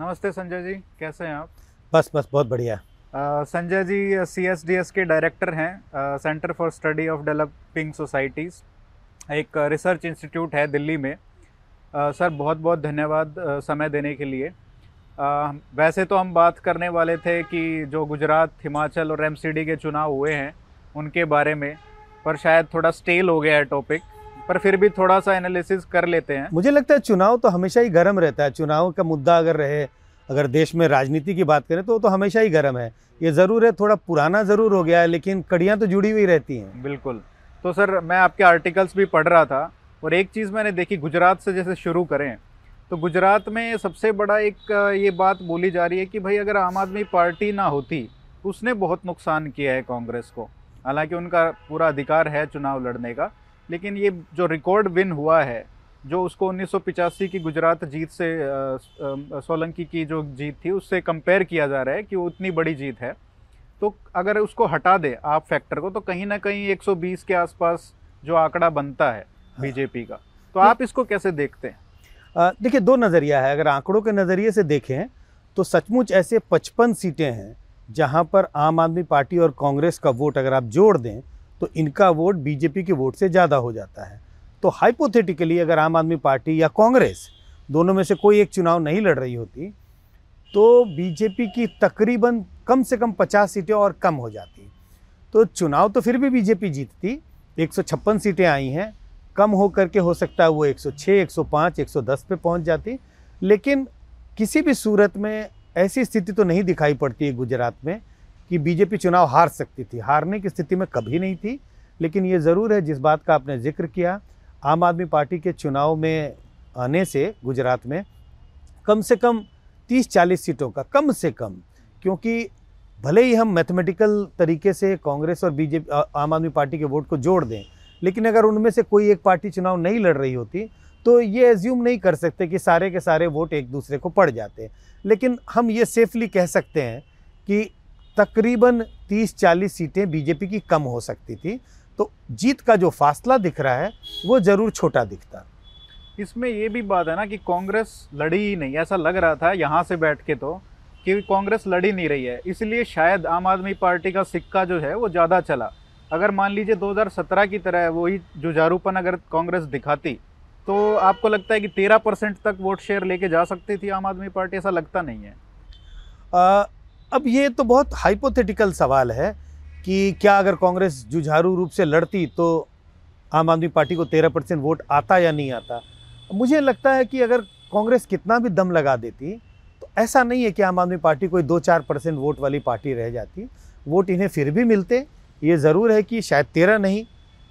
नमस्ते संजय जी कैसे हैं आप? बस बस बहुत बढ़िया। Sanjay ji C S D S के डायरेक्टर हैं centre for study of developing societies एक रिसर्च इंस्टीट्यूट है दिल्ली में। अ, सर बहुत बहुत धन्यवाद समय देने के लिए। अ, वैसे तो हम बात करने वाले थे कि जो गुजरात हिमाचल और एमसीडी के चुनाव हुए हैं उनके बारे में पर शायद थोड़ा स्टेल हो गया है टॉपिक पर फिर भी थोड़ा सा एनालिसिस कर लेते हैं। मुझे लगता है चुनाव तो हमेशा ही गर्म रहता है। चुनाव का मुद्दा अगर रहे अगर देश में राजनीति की बात करें तो वो तो हमेशा ही गर्म है। ये ज़रूर है थोड़ा पुराना ज़रूर हो गया है लेकिन कड़ियाँ तो जुड़ी हुई रहती हैं। बिल्कुल। तो सर मैं आपके आर्टिकल्स भी पढ़ रहा था और एक चीज़ मैंने देखी गुजरात से जैसे शुरू करें तो गुजरात में सबसे बड़ा एक ये बात बोली जा रही है कि भाई अगर आम आदमी पार्टी ना होती उसने बहुत नुकसान किया है कांग्रेस को। हालाँकि उनका पूरा अधिकार है चुनाव लड़ने का लेकिन ये जो रिकॉर्ड विन हुआ है जो उसको 1985 की गुजरात जीत से सोलंकी की जो जीत थी उससे कंपेयर किया जा रहा है कि वो उतनी बड़ी जीत है। तो अगर उसको हटा दे आप फैक्टर को तो कहीं ना कहीं 120 के आसपास जो आंकड़ा बनता है बीजेपी का। तो आप इसको कैसे देखते हैं? देखिए दो नज़रिया है। अगर आंकड़ों के नज़रिए से देखें तो सचमुच ऐसे पचपन सीटें हैं जहाँ पर आम आदमी पार्टी और कांग्रेस का वोट अगर आप जोड़ दें तो इनका वोट बीजेपी के वोट से ज़्यादा हो जाता है। तो हाइपोथेटिकली अगर आम आदमी पार्टी या कांग्रेस दोनों में से कोई एक चुनाव नहीं लड़ रही होती तो बीजेपी की तकरीबन कम से कम 50 सीटें और कम हो जाती। तो चुनाव तो फिर भी बीजेपी जीतती एक सौ छप्पन सीटें आई हैं कम हो करके हो सकता है वो 106, 105, 110 पे पहुँच जाती। लेकिन किसी भी सूरत में ऐसी स्थिति तो नहीं दिखाई पड़ती है गुजरात में। कि बीजेपी चुनाव हार सकती थी। हारने की स्थिति में कभी नहीं थी, लेकिन ये ज़रूर है, जिस बात का आपने ज़िक्र किया, आम आदमी पार्टी के चुनाव में आने से, गुजरात में, कम से कम 30-40 सीटों का, कम से कम, क्योंकि भले ही हम मैथमेटिकल तरीके से कांग्रेस और बीजेपी आम आदमी पार्टी के वोट को जोड़ दें, लेकिन अगर उनमें से कोई एक पार्टी चुनाव नहीं लड़ रही होती तो ये एज्यूम नहीं कर सकते कि सारे के सारे वोट एक दूसरे को पड़ जाते लेकिन हम ये सेफली कह सकते हैं कि तकरीबन 30-40 सीटें बीजेपी की कम हो सकती थी। तो जीत का जो फासला दिख रहा है वो ज़रूर छोटा दिखता। इसमें ये भी बात है ना कि कांग्रेस लड़ी ही नहीं। ऐसा लग रहा था यहाँ से बैठ के तो कि कांग्रेस लड़ी नहीं रही है। इसलिए शायद आम आदमी पार्टी का सिक्का जो है वो ज़्यादा चला। अगर मान लीजिए 2017 की तरह वही जुझारूपन अगर कांग्रेस दिखाती तो आपको लगता है कि 13 परसेंट तक वोट शेयर लेके जा सकती थी आम आदमी पार्टी? ऐसा लगता नहीं है। आ, अब ये तो बहुत हाइपोथेटिकल सवाल है कि क्या अगर कांग्रेस जुझारू रूप से लड़ती तो आम आदमी पार्टी को तेरह परसेंट वोट आता या नहीं आता? मुझे लगता है कि अगर कांग्रेस कितना भी दम लगा देती तो ऐसा नहीं है कि आम आदमी पार्टी कोई दो चार परसेंट वोट वाली पार्टी रह जाती। वोट इन्हें फिर भी मिलते, ये ज़रूर है कि शायद तेरह नहीं,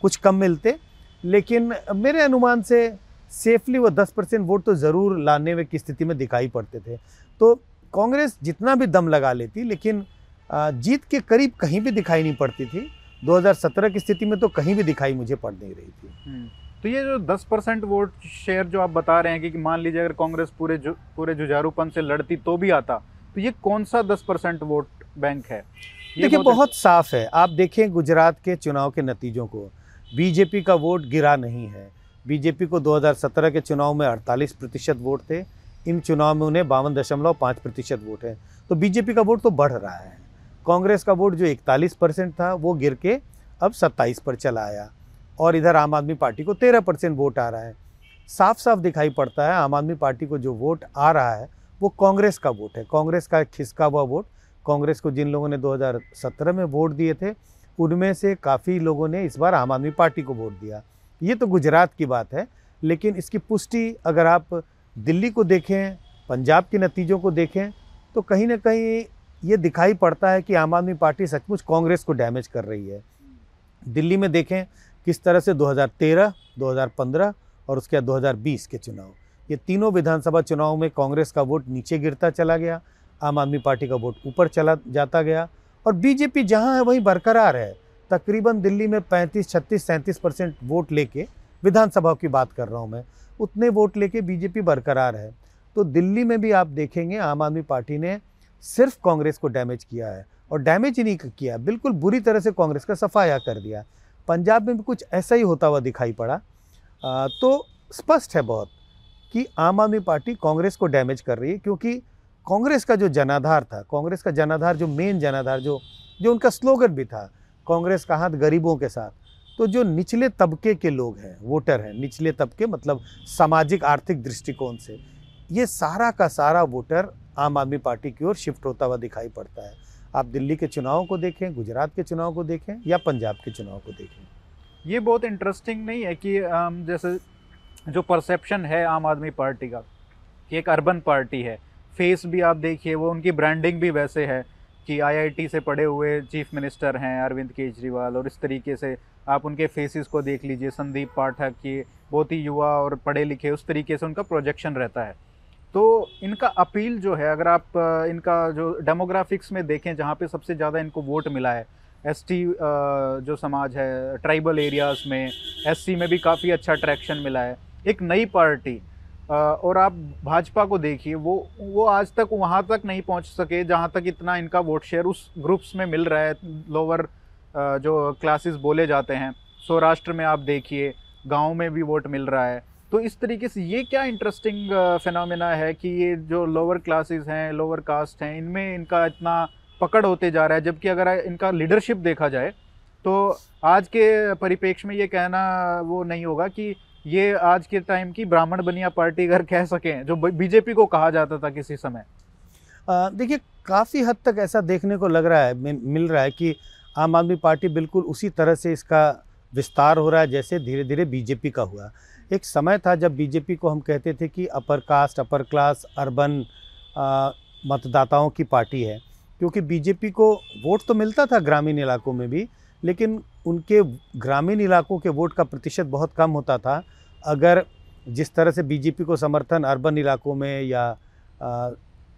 कुछ कम मिलते। लेकिन मेरे अनुमान से सेफली वो दस परसेंट वोट तो ज़रूर लाने में की स्थिति में दिखाई पड़ते थे। तो कांग्रेस जितना भी दम लगा लेती लेकिन जीत के करीब कहीं भी दिखाई नहीं पड़ती थी। 2017 की स्थिति में तो कहीं भी दिखाई मुझे पड़ नहीं रही थी। तो ये जो 10 परसेंट वोट शेयर जो आप बता रहे हैं कि, कि मान लीजिए अगर कांग्रेस पूरे जु, पूरे जुझारूपन से लड़ती तो भी आता तो ये कौन सा 10 परसेंट वोट बैंक है? देखिए बहुत साफ़ है। आप देखें गुजरात के चुनाव के नतीजों को। बीजेपी का वोट गिरा नहीं है। बीजेपी को 2017 के चुनाव में 48 प्रतिशत वोट थे। इन चुनाव में उन्हें बावन दशमलव पाँच प्रतिशत वोट है। तो बीजेपी का वोट तो बढ़ रहा है। कांग्रेस का वोट जो इकतालीस परसेंट था, वो गिर के अब सत्ताईस पर चला आया। और इधर आम आदमी पार्टी को तेरह परसेंट वोट आ रहा है। साफ़ साफ़ दिखाई पड़ता है, आम आदमी पार्टी को जो वोट आ रहा है, वो कांग्रेस का वोट है। कांग्रेस का खिसका हुआ वोट। कांग्रेस को जिन लोगों ने 2017 में वोट दिए थे, उनमें से काफ़ी लोगों ने इस बार आम आदमी पार्टी को वोट दिया। ये तो गुजरात की बात है, लेकिन इसकी पुष्टि अगर आप दिल्ली को देखें पंजाब के नतीजों को देखें तो कहीं ना कहीं ये दिखाई पड़ता है कि आम आदमी पार्टी सचमुच कांग्रेस को डैमेज कर रही है। दिल्ली में देखें किस तरह से 2013, 2015 और उसके बाद 2020 के चुनाव। ये तीनों विधानसभा चुनाव में कांग्रेस का वोट नीचे गिरता चला गया आम आदमी पार्टी का वोट ऊपर चला जाता गया और बीजेपी जहाँ है वहीं बरकरार है। तकरीबन दिल्ली में 35, 36, सैंतीस परसेंट वोट लेके विधानसभा की बात कर रहा हूँ मैं। उतने वोट लेके बीजेपी बरकरार है। तो दिल्ली में भी आप देखेंगे आम आदमी पार्टी ने सिर्फ़ कांग्रेस को डैमेज किया है और डैमेज ही नहीं किया बिल्कुल बुरी तरह से कांग्रेस का सफाया कर दिया। पंजाब में भी कुछ ऐसा ही होता हुआ दिखाई पड़ा। आ, तो स्पष्ट है बहुत कि आम आदमी पार्टी कांग्रेस को डैमेज कर रही है क्योंकि कांग्रेस का जो जनाधार था कांग्रेस का जनाधार जो मेन जनाधार जो जो उनका स्लोगन भी था कांग्रेस का हाथ गरीबों के साथ तो जो निचले तबके के लोग हैं, वोटर हैं, निचले तबके मतलब सामाजिक, आर्थिक दृष्टिकोण से, ये सारा का सारा वोटर आम आदमी पार्टी की ओर शिफ्ट होता हुआ दिखाई पड़ता है। आप दिल्ली के चुनाव को देखें, गुजरात के चुनाव को देखें या पंजाब के चुनाव को देखें। ये बहुत इंटरेस्टिंग नहीं है कि जैसे जो परसेप्शन है आम आदमी पार्टी का, कि एक अर्बन पार्टी है। फेस भी आप देखिए, वो उनकी ब्रांडिंग भी वैसे है। कि आईआईटी से पढ़े हुए चीफ मिनिस्टर हैं अरविंद केजरीवाल, और इस तरीके से आप उनके फेसेस को देख लीजिए, संदीप पाठक की, बहुत ही युवा और पढ़े लिखे उस तरीके से उनका प्रोजेक्शन रहता है। तो इनका अपील जो है, अगर आप इनका जो डेमोग्राफिक्स में देखें, जहाँ पे सबसे ज़्यादा इनको वोट मिला है एसटी जो समाज है ट्राइबल एरियाज़ में एससी में भी काफ़ी अच्छा ट्रैक्शन मिला है। एक नई पार्टी और आप भाजपा को देखिए, वो वो आज तक वहाँ तक नहीं पहुँच सके जहाँ तक इतना इनका वोट शेयर उस ग्रुप्स में मिल रहा है लोअर जो क्लासेस बोले जाते हैं। सौराष्ट्र में आप देखिए, गाँव में भी वोट मिल रहा है। तो इस तरीके से ये क्या इंटरेस्टिंग फिनोमिना है कि ये जो लोअर क्लासेस हैं लोअर कास्ट हैं, इनमें इनका इतना पकड़ होते जा रहा है। जबकि अगर इनका लीडरशिप देखा जाए तो आज के परिप्रेक्ष्य में ये कहना वो नहीं होगा कि ये आज के टाइम की ब्राह्मण बनिया पार्टी अगर कह सकें, जो बीजेपी को कहा जाता था किसी समय। देखिए, काफ़ी हद तक ऐसा देखने को लग रहा है मिल रहा है कि आम आदमी पार्टी बिल्कुल उसी तरह से इसका विस्तार हो रहा है, जैसे धीरे धीरे बीजेपी का हुआ। एक समय था जब बीजेपी को हम कहते थे कि upper caste upper class urban मतदाताओं की पार्टी है, क्योंकि बीजेपी को वोट तो मिलता था ग्रामीण इलाकों में भी, लेकिन उनके ग्रामीण इलाकों के वोट का प्रतिशत बहुत कम होता था। अगर जिस तरह से बीजेपी को समर्थन अर्बन इलाकों में या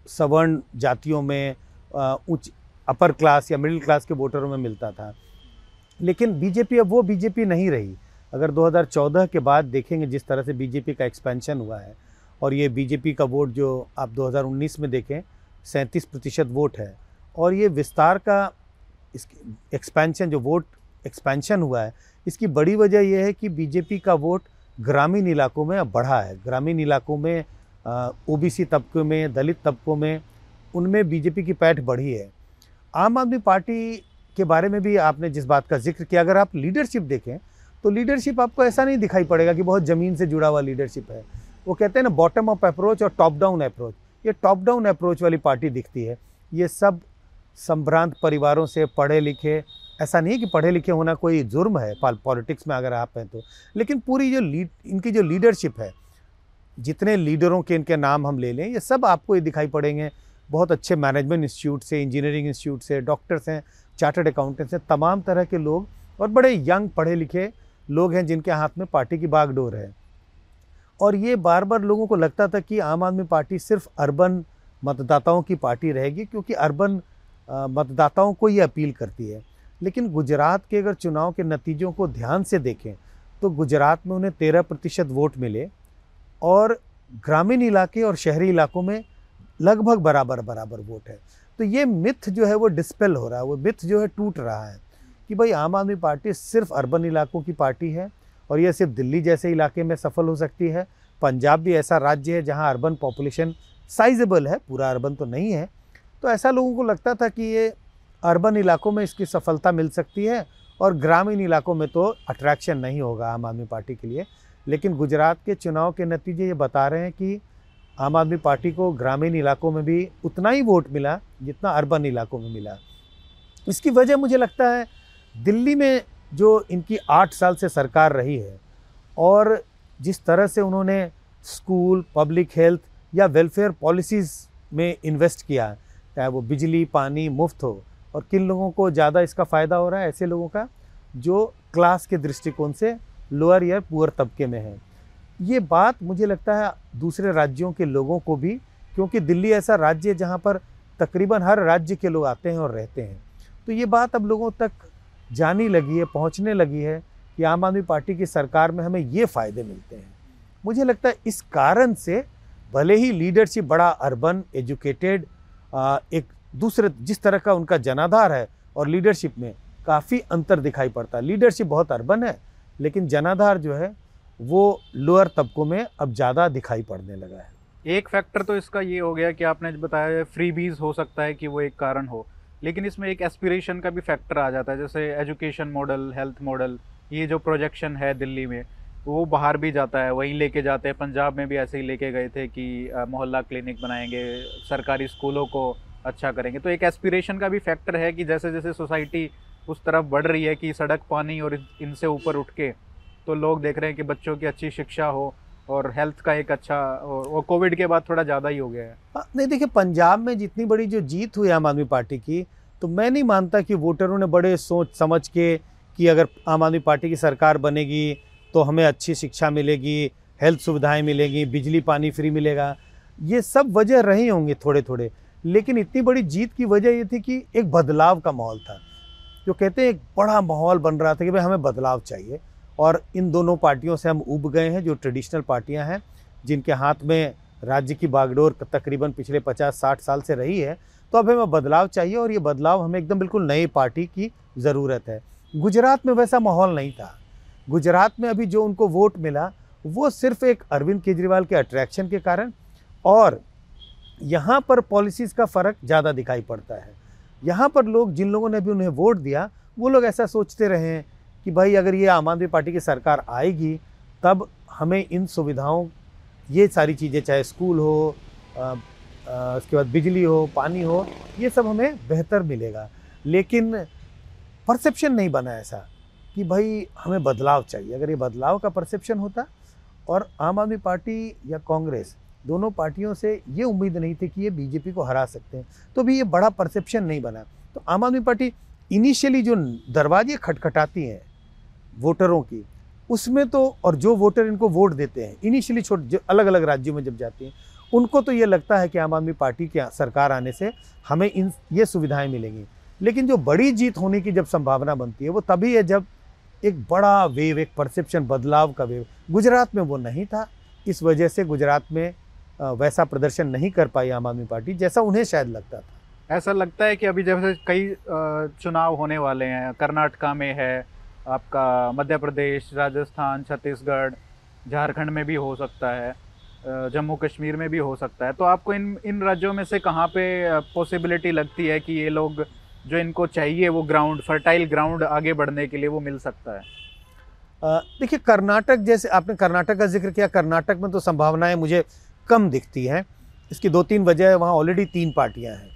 सवर्ण जातियों में उच्च अपर क्लास या मिडिल क्लास के वोटरों में मिलता था। लेकिन बीजेपी अब वो बीजेपी नहीं रही। अगर 2014 के बाद देखेंगे जिस तरह से बीजेपी का एक्सपेंशन हुआ है और ये बीजेपी का वोट जो आप 2019 में देखें, सैंतीस प्रतिशत वोट है और ये विस्तार का एक्सपेंशन जो वोट एक्सपेंशन हुआ है, इसकी बड़ी वजह यह है कि बीजेपी का वोट ग्रामीण इलाकों में अब बढ़ा है। ग्रामीण इलाकों में ओबीसी तबकों में, दलित तबकों में, उनमें बीजेपी की पैठ बढ़ी है। आम आदमी पार्टी के बारे में भी आपने जिस बात का ज़िक्र किया, अगर आप लीडरशिप देखें तो लीडरशिप आपको ऐसा नहीं दिखाई पड़ेगा कि बहुत ज़मीन से जुड़ा हुआ लीडरशिप है। वो कहते हैं ना बॉटम अप अप्रोच और टॉप डाउन अप्रोच ये टॉप डाउन अप्रोच वाली पार्टी दिखती है। ये सब संभ्रांत परिवारों से पढ़े लिखे ऐसा नहीं है कि पढ़े लिखे होना कोई जुर्म है पॉलिटिक्स में अगर आप हैं तो। लेकिन पूरी जो लीड, इनकी जो लीडरशिप है, जितने लीडरों के, इनके नाम हम ले लें, ये सब आपको ये दिखाई पड़ेंगे। बहुत अच्छे मैनेजमेंट इंस्टीट्यूट से इंजीनियरिंग इंस्टीट्यूट से डॉक्टर्स हैं चार्टर्ड अकाउंटेंट्स हैं, तमाम तरह के लोग और बड़े यंग पढ़े लिखे लोग हैं जिनके हाथ में पार्टी की बागडोर है। और ये बार बार लोगों को लगता था कि आम आदमी पार्टी सिर्फ़ अर्बन मतदाताओं की पार्टी रहेगी, क्योंकि अर्बन मतदाताओं को ये अपील करती है। लेकिन गुजरात के अगर चुनाव के नतीजों को ध्यान से देखें तो गुजरात में उन्हें तेरह प्रतिशत वोट मिले और ग्रामीण इलाके और शहरी इलाकों में लगभग बराबर बराबर वोट है। तो ये मिथ जो है वो डिस्पेल हो रहा है, वो मिथ जो है टूट रहा है कि भाई आम आदमी पार्टी सिर्फ़ अर्बन इलाकों की पार्टी है और ये सिर्फ़ दिल्ली जैसे इलाके में सफल हो सकती है। पंजाब भी ऐसा राज्य है जहाँ अर्बन पॉपुलेशन साइजेबल है, पूरा अर्बन तो नहीं है। तो ऐसा लोगों को लगता था कि ये अर्बन इलाकों में इसकी सफलता मिल सकती है और ग्रामीण इलाकों में तो अट्रैक्शन नहीं होगा आम आदमी पार्टी के लिए। लेकिन गुजरात के चुनाव के नतीजे ये बता रहे हैं कि आम आदमी पार्टी को ग्रामीण इलाकों में भी उतना ही वोट मिला जितना अर्बन इलाकों में मिला। इसकी वजह मुझे लगता है दिल्ली में जो इनकी आठ साल से सरकार रही है और जिस तरह से उन्होंने स्कूल, पब्लिक हेल्थ या वेलफेयर पॉलिसीज़ में इन्वेस्ट किया, चाहे वो बिजली, पानी, मुफ़्त हो और किन लोगों को ज़्यादा इसका फ़ायदा हो रहा है? ऐसे लोगों का, जो क्लास के दृष्टिकोण से लोअर या पुअर तबके में है। ये बात मुझे लगता है दूसरे राज्यों के लोगों को भी, क्योंकि दिल्ली ऐसा राज्य है जहाँ पर तकरीबन हर राज्य के लोग आते हैं और रहते हैं। तो ये बात अब लोगों तक जानी लगी है, पहुँचने लगी है कि आम आदमी पार्टी की सरकार में हमें ये फ़ायदे मिलते हैं। मुझे लगता है इस कारण से भले ही लीडरशिप बड़ा अर्बन एजुकेटेड एक दूसरे जिस तरह का उनका जनाधार है और लीडरशिप में काफ़ी अंतर दिखाई पड़ता है। लीडरशिप बहुत अर्बन है, लेकिन जनाधार जो है, वो लोअर तबकों में अब ज़्यादा दिखाई पड़ने लगा है। एक फैक्टर तो इसका ये हो गया कि आपने बताया फ्री बीज हो सकता है कि वो एक कारण हो, लेकिन इसमें एक एस्पिरेशन का भी फैक्टर आ जाता है, जैसे एजुकेशन मॉडल हेल्थ मॉडल ये जो प्रोजेक्शन है दिल्ली में, वो बाहर भी जाता है, वहीं लेके जाते हैं। पंजाब में भी ऐसे ही लेके गए थे कि मोहल्ला क्लिनिक बनाएँगे, सरकारी स्कूलों को अच्छा करेंगे। तो एक एस्पिरेशन का भी फैक्टर है कि जैसे जैसे सोसाइटी उस तरफ़ बढ़ रही है कि सड़क पानी और इनसे ऊपर उठ के तो लोग देख रहे हैं कि बच्चों की अच्छी शिक्षा हो और हेल्थ का एक अच्छा और कोविड के बाद थोड़ा ज़्यादा ही हो गया है। हाँ, नहीं देखिए पंजाब में जितनी बड़ी जो जीत हुई आम आदमी पार्टी की तो मैं नहीं मानता कि वोटरों ने बड़े सोच समझ के कि अगर आम आदमी पार्टी की सरकार बनेगी तो हमें अच्छी शिक्षा मिलेगी हेल्थ सुविधाएँ मिलेगी बिजली पानी फ्री मिलेगा। ये सब वजह रहे होंगे थोड़े थोड़े लेकिन इतनी बड़ी जीत की वजह ये थी कि एक बदलाव का माहौल था। जो कहते हैं, एक बड़ा माहौल बन रहा था कि भाई हमें बदलाव चाहिए। और इन दोनों पार्टियों से हम उब गए हैं, जो ट्रेडिशनल पार्टियाँ हैं, जिनके हाथ में राज्य की बागडोर तकरीबन पिछले 50-60 साल से रही है। तो अब हमें बदलाव चाहिए और ये बदलाव हमें एकदम बिल्कुल नई पार्टी की ज़रूरत है। गुजरात में वैसा माहौल नहीं था। गुजरात में अभी जो उनको वोट मिला, वो सिर्फ़ एक अरविंद केजरीवाल के अट्रैक्शन के कारण और यहाँ पर पॉलिसीज़ का फ़र्क ज़्यादा दिखाई पड़ता है। यहाँ पर लोग, जिन लोगों ने भी उन्हें वोट दिया, वो लोग ऐसा सोचते रहे हैं कि भाई, अगर ये आम आदमी पार्टी की सरकार आएगी, तब हमें इन सुविधाओं, ये सारी चीज़ें, चाहे स्कूल हो उसके बाद बिजली हो, पानी हो, ये सब हमें बेहतर मिलेगा। लेकिन परसेप्शन नहीं बना ऐसा कि भाई, हमें बदलाव चाहिए। अगर ये बदलाव का परसेप्शन होता और आम आदमी पार्टी या कांग्रेस दोनों पार्टियों से ये उम्मीद नहीं थी कि ये बीजेपी को हरा सकते हैं। तो भी ये बड़ा परसेप्शन नहीं बना। तो आम आदमी पार्टी इनिशियली जो दरवाजे खटखटाती हैं वोटरों की, उसमें तो और जो वोटर इनको वोट देते हैं इनिशियली छोट जो अलग अलग राज्यों में जब जाते हैं, उनको तो ये लगता है कि आम आदमी पार्टी की सरकार आने से हमें इन, ये सुविधाएँ मिलेंगी। लेकिन जो बड़ी जीत होने की जब संभावना बनती है, वो तभी है जब एक बड़ा वेव एक परसेप्शन बदलाव का वेव गुजरात में वो नहीं था। इस वजह से गुजरात में वैसा प्रदर्शन नहीं कर पाई आम आदमी पार्टी जैसा उन्हें शायद लगता था। ऐसा लगता है कि अभी जैसे कई चुनाव होने वाले हैं कर्नाटका में है आपका मध्य प्रदेश राजस्थान छत्तीसगढ़ झारखंड में भी हो सकता है जम्मू कश्मीर में भी हो सकता है। तो आपको इन इन राज्यों में से कहाँ पे पॉसिबिलिटी लगती है कि ये लोग जो इनको चाहिए वो ग्राउंड फर्टाइल ग्राउंड आगे बढ़ने के लिए वो मिल सकता है? देखिए कर्नाटक जैसे आपने कर्नाटक का ज़िक्र किया कर्नाटक में तो संभावनाएँ मुझे कम दिखती है। इसकी दो तीन वजह है वहाँ ऑलरेडी तीन पार्टियाँ हैं।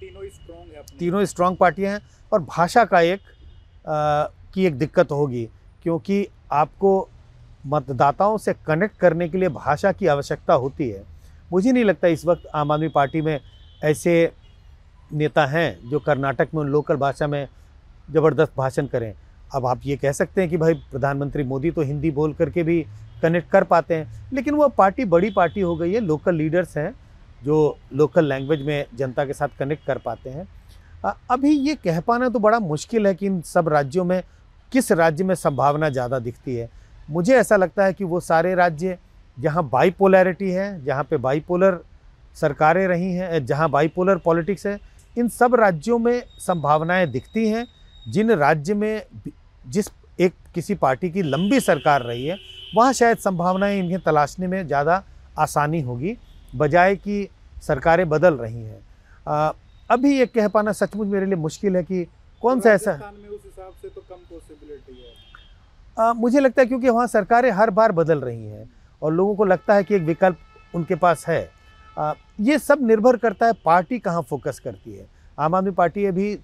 तीनों स्ट्रॉन्ग है तीनों स्ट्रॉन्ग पार्टियाँ हैं और भाषा का एक आ, की एक दिक्कत होगी क्योंकि आपको मतदाताओं से कनेक्ट करने के लिए भाषा की आवश्यकता होती है। मुझे नहीं लगता इस वक्त आम आदमी पार्टी में ऐसे नेता हैं जो कर्नाटक में उन लोकल भाषा में ज़बरदस्त भाषण करें। अब आप ये कह सकते हैं कि भाई, प्रधानमंत्री मोदी तो हिंदी बोल करके भी कनेक्ट कर पाते हैं, लेकिन वो पार्टी बड़ी पार्टी हो गई है लोकल लीडर्स हैं, जो लोकल लैंग्वेज में जनता के साथ कनेक्ट कर पाते हैं। अभी ये कह पाना तो बड़ा मुश्किल है कि इन सब राज्यों में किस राज्य में संभावना ज़्यादा दिखती है। मुझे ऐसा लगता है कि वो सारे राज्य जहाँ बाईपोलैरिटी है, जहाँ पे बाईपोलर सरकारें रही हैं जहाँ बाईपोलर पॉलिटिक्स है, इन सब राज्यों में संभावनाएँ दिखती हैं। जिन राज्य में जिस एक किसी पार्टी की लंबी सरकार रही है वहाँ शायद संभावनाएँ इन्हें तलाशने में ज़्यादा आसानी होगी बजाय कि सरकारें बदल रही हैं। अभी ये कह पाना सचमुच मेरे लिए मुश्किल है कि कौन सा ऐसा में उस हिसाब से तो कम पॉसिबिलिटी है। आ, मुझे लगता है क्योंकि वहाँ सरकारें हर बार बदल रही हैं और लोगों को लगता है कि एक विकल्प उनके पास है। आ, ये सब निर्भर करता है पार्टी कहाँ फोकस करती है। आम आदमी पार्टी अभी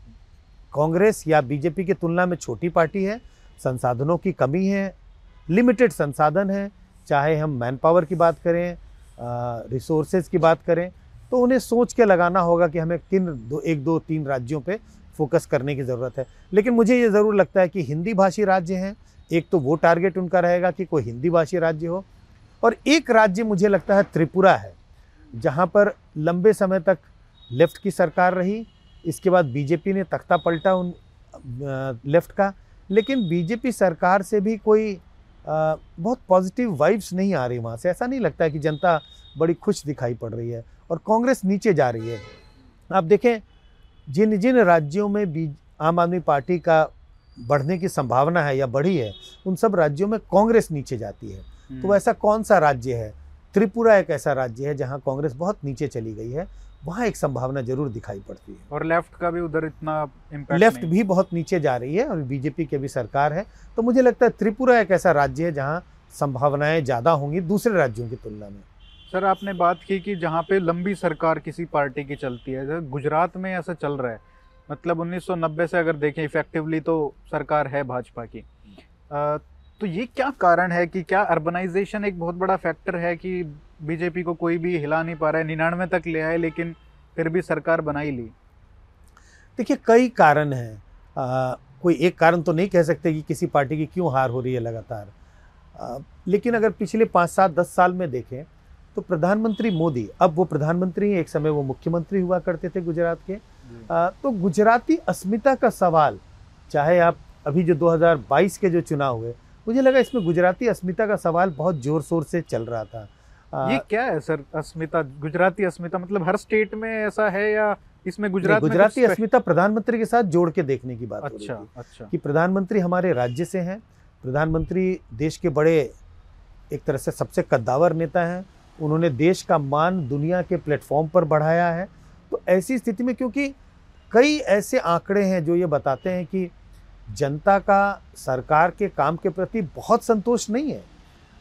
कांग्रेस या बीजेपी की तुलना में छोटी पार्टी है, संसाधनों की कमी है, लिमिटेड संसाधन है, चाहे हम मैन पावर की बात करें रिसोर्सेज की बात करें तो उन्हें सोच के लगाना होगा कि हमें किन दो, एक, दो, तीन राज्यों पे फोकस करने की ज़रूरत है। लेकिन मुझे ये ज़रूर लगता है कि हिंदी भाषी राज्य हैं, एक तो वो टारगेट उनका रहेगा कि कोई हिंदी भाषी राज्य हो। और एक राज्य मुझे लगता है त्रिपुरा है, जहाँ पर लंबे समय तक लेफ़्ट की सरकार रही इसके बाद बीजेपी ने तख्ता पलटा उन लेफ़्ट का लेकिन बीजेपी सरकार से भी कोई आ, बहुत पॉजिटिव वाइब्स नहीं आ रही वहाँ से। ऐसा नहीं लगता है कि जनता बड़ी खुश दिखाई पड़ रही है और कांग्रेस नीचे जा रही है। आप देखें जिन जिन राज्यों में बी आम आदमी पार्टी का बढ़ने की संभावना है या बढ़ी है उन सब राज्यों में कांग्रेस नीचे जाती है। तो हम्म। ऐसा कौन सा राज्य है? त्रिपुरा एक ऐसा राज्य है जहाँ कांग्रेस बहुत नीचे चली गई है। वहाँ एक संभावना ज़रूर दिखाई पड़ती है। और लेफ़्ट का भी उधर इतना लेफ़्ट भी बहुत नीचे जा रही है और बीजेपी की भी सरकार है। तो मुझे लगता है त्रिपुरा एक ऐसा राज्य है जहाँ संभावनाएँ ज़्यादा होंगी दूसरे राज्यों की तुलना में। सर आपने बात की कि जहाँ पे लंबी सरकार किसी पार्टी की चलती है जैसे गुजरात में ऐसा चल रहा है। मतलब 1990 से अगर देखें इफेक्टिवली तो सरकार है भाजपा की। आ, तो ये क्या कारण है कि क्या अर्बनाइजेशन एक बहुत बड़ा फैक्टर है कि बीजेपी को कोई भी हिला नहीं पा रहा है निन्यानवे तक ले आए लेकिन फिर भी सरकार बनाई ली। देखिए कई कारण हैं। कोई एक कारण तो नहीं कह सकते कि किसी पार्टी की क्यों हार हो रही है लगातार। आ, लेकिन अगर पिछले पाँच सात दस साल में देखें तो प्रधानमंत्री मोदी अब वो प्रधानमंत्री एक समय वो मुख्यमंत्री हुआ करते थे गुजरात के। आ, तो गुजराती अस्मिता का सवाल चाहे आप अभी जो 2022 के जो चुनाव हुए मुझे लगा इसमें गुजराती अस्मिता का सवाल बहुत ज़ोर शोर से चल रहा था। ये क्या है सर? अस्मिता गुजराती अस्मिता मतलब हर स्टेट में ऐसा है या इसमें गुजरात गुजराती अस्मिता प्रधानमंत्री के साथ जोड़ के देखने की बात अच्छा हो रही अच्छा कि प्रधानमंत्री हमारे राज्य से हैं। प्रधानमंत्री देश के बड़े एक तरह से सबसे कद्दावर नेता हैं। उन्होंने देश का मान दुनिया के प्लेटफॉर्म पर बढ़ाया है। तो ऐसी स्थिति में क्योंकि कई ऐसे आंकड़े हैं जो ये बताते हैं कि जनता का सरकार के काम के प्रति बहुत संतोष नहीं है।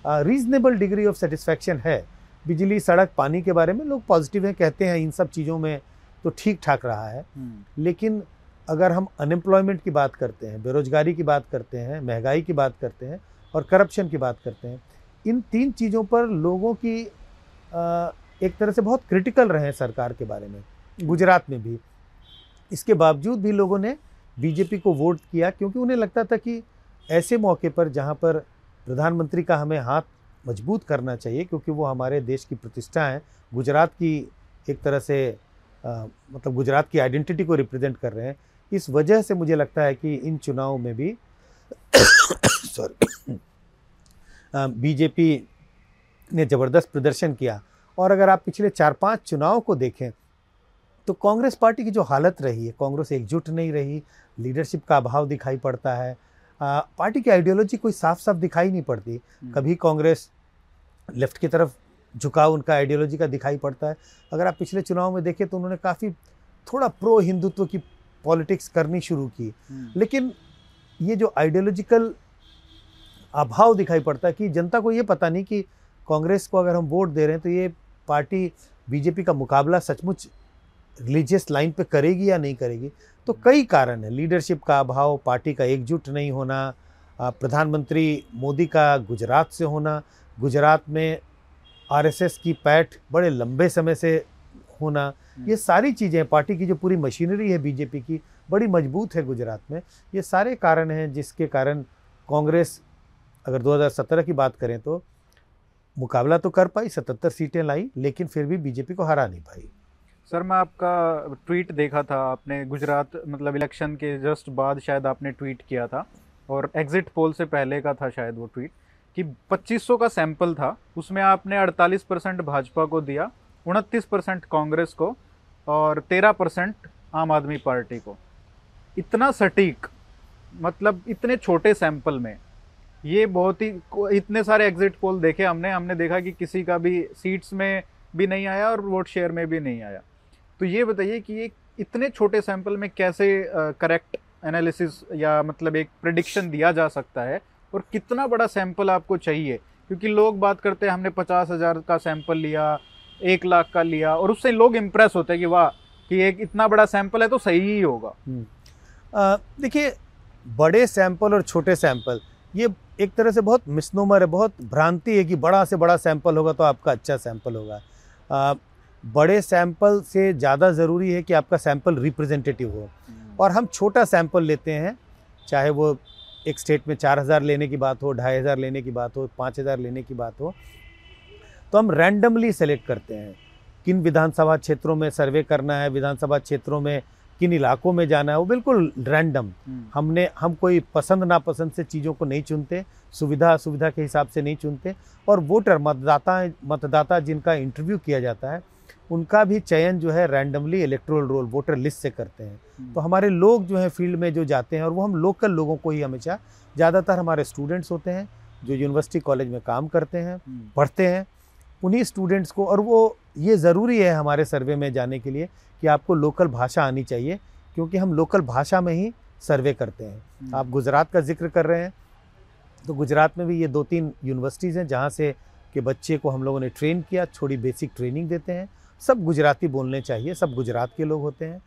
रीजनेबल डिग्री ऑफ़ सेटिस्फैक्शन है। बिजली सड़क पानी के बारे में लोग पॉजिटिव हैं कहते हैं इन सब चीज़ों में तो ठीक ठाक रहा है। हम्म। लेकिन अगर हम अनएम्प्लॉयमेंट की बात करते हैं बेरोजगारी की बात करते हैं महँगाई की बात करते हैं और करप्शन की बात करते हैं इन तीन चीज़ों पर लोगों की एक तरह से बहुत क्रिटिकल रहे हैं सरकार के बारे में गुजरात में भी। इसके बावजूद भी लोगों ने बीजेपी को वोट किया क्योंकि उन्हें लगता था कि ऐसे मौके पर जहाँ पर प्रधानमंत्री का हमें हाथ मज़बूत करना चाहिए क्योंकि वो हमारे देश की प्रतिष्ठा है। गुजरात की एक तरह से आ, मतलब गुजरात की आइडेंटिटी को रिप्रेजेंट कर रहे हैं। इस वजह से मुझे लगता है कि इन चुनावों में भी सॉरी बीजेपी ने ज़बरदस्त प्रदर्शन किया। और अगर आप पिछले चार पाँच चुनाव को देखें तो कांग्रेस पार्टी की जो हालत रही है कांग्रेस एकजुट नहीं रही लीडरशिप का अभाव दिखाई पड़ता है पार्टी की आइडियोलॉजी कोई साफ़ साफ़ दिखाई नहीं पड़ती हम्म। कभी कांग्रेस लेफ़्ट की तरफ़ झुकाव उनका आइडियोलॉजी का दिखाई पड़ता है अगर आप पिछले चुनाव में देखें तो उन्होंने काफ़ी थोड़ा प्रो हिंदुत्व की पॉलिटिक्स करनी शुरू की हम्म। लेकिन ये जो आइडियोलॉजिकल अभाव दिखाई पड़ता है कि जनता को ये पता नहीं कि कांग्रेस को अगर हम वोट दे रहे हैं तो ये पार्टी बीजेपी का मुकाबला सचमुच रिलीजियस लाइन पे करेगी या नहीं करेगी तो कई कारण है। लीडरशिप का अभाव पार्टी का एकजुट नहीं होना प्रधानमंत्री मोदी का गुजरात से होना गुजरात में आरएसएस की पैठ बड़े लंबे समय से होना ये सारी चीज़ें पार्टी की जो पूरी मशीनरी है बीजेपी की बड़ी मज़बूत है गुजरात में। ये सारे कारण हैं जिसके कारण कांग्रेस अगर 2017 की बात करें तो मुकाबला तो कर पाई सतहत्तर सीटें लाई लेकिन फिर भी बीजेपी को हरा नहीं पाई। सर, मैं आपका ट्वीट देखा था आपने गुजरात मतलब इलेक्शन के जस्ट बाद शायद आपने ट्वीट किया था और एग्जिट पोल से पहले का था शायद वो ट्वीट कि 2500 का सैंपल था, उसमें आपने 48 परसेंट भाजपा को दिया, उनतीस परसेंट कांग्रेस को और 13 परसेंट आम आदमी पार्टी को। इतना सटीक मतलब इतने छोटे सैंपल में, ये बहुत ही इतने सारे एग्जिट पोल देखे हमने हमने देखा कि किसी का भी सीट्स में भी नहीं आया और वोट शेयर में भी नहीं आया। तो ये बताइए कि ये इतने छोटे सैंपल में कैसे करेक्ट एनालिसिस या मतलब एक प्रडिक्शन दिया जा सकता है और कितना बड़ा सैंपल आपको चाहिए? क्योंकि लोग बात करते हैं, हमने पचास हज़ार का सैंपल लिया, एक लाख का लिया और उससे लोग इम्प्रेस होते हैं कि वाह, कि एक इतना बड़ा सैंपल है तो सही ही होगा। हम्म। देखिए, बड़े सैंपल और छोटे सैंपल ये एक तरह से बहुत मिसनोमर है, बहुत भ्रांति है कि बड़ा से बड़ा सैंपल होगा तो आपका अच्छा सैंपल होगा। बड़े सैंपल से ज़्यादा ज़रूरी है कि आपका सैंपल रिप्रेजेंटेटिव हो हम्म। और हम छोटा सैंपल लेते हैं चाहे वो एक स्टेट में चार हज़ार लेने की बात हो ढाई हज़ार लेने की बात हो पाँच हज़ार लेने की बात हो तो हम रैंडमली सेलेक्ट करते हैं किन विधानसभा क्षेत्रों में सर्वे करना है विधानसभा क्षेत्रों में किन इलाकों में जाना है वो बिल्कुल रैंडम हम्म। हमने हम कोई पसंद नापसंद से चीज़ों को नहीं चुनते सुविधा असुविधा के हिसाब से नहीं चुनते और वोटर मतदाता मतदाता जिनका इंटरव्यू किया जाता है उनका भी चयन जो है randomly electoral roll voter list से करते हैं हम्म। तो हमारे लोग जो है फ़ील्ड में जो जाते हैं और वो हम लोकल लोगों को ही हमेशा ज़्यादातर हमारे स्टूडेंट्स होते हैं जो यूनिवर्सिटी कॉलेज में काम करते हैं हम्म। पढ़ते हैं उन्हीं स्टूडेंट्स को और वो ये ज़रूरी है हमारे सर्वे में जाने के लिए कि आपको लोकल भाषा आनी चाहिए क्योंकि हम लोकल भाषा में ही सर्वे करते हैं हम्म। आप गुजरात का ज़िक्र कर रहे हैं तो गुजरात में भी ये दो तीन यूनिवर्सिटीज़ हैं जहाँ से के बच्चे को हम लोगों ने ट्रेन किया थोड़ी बेसिक ट्रेनिंग देते हैं सब गुजराती बोलने चाहिए सब गुजरात के लोग होते हैं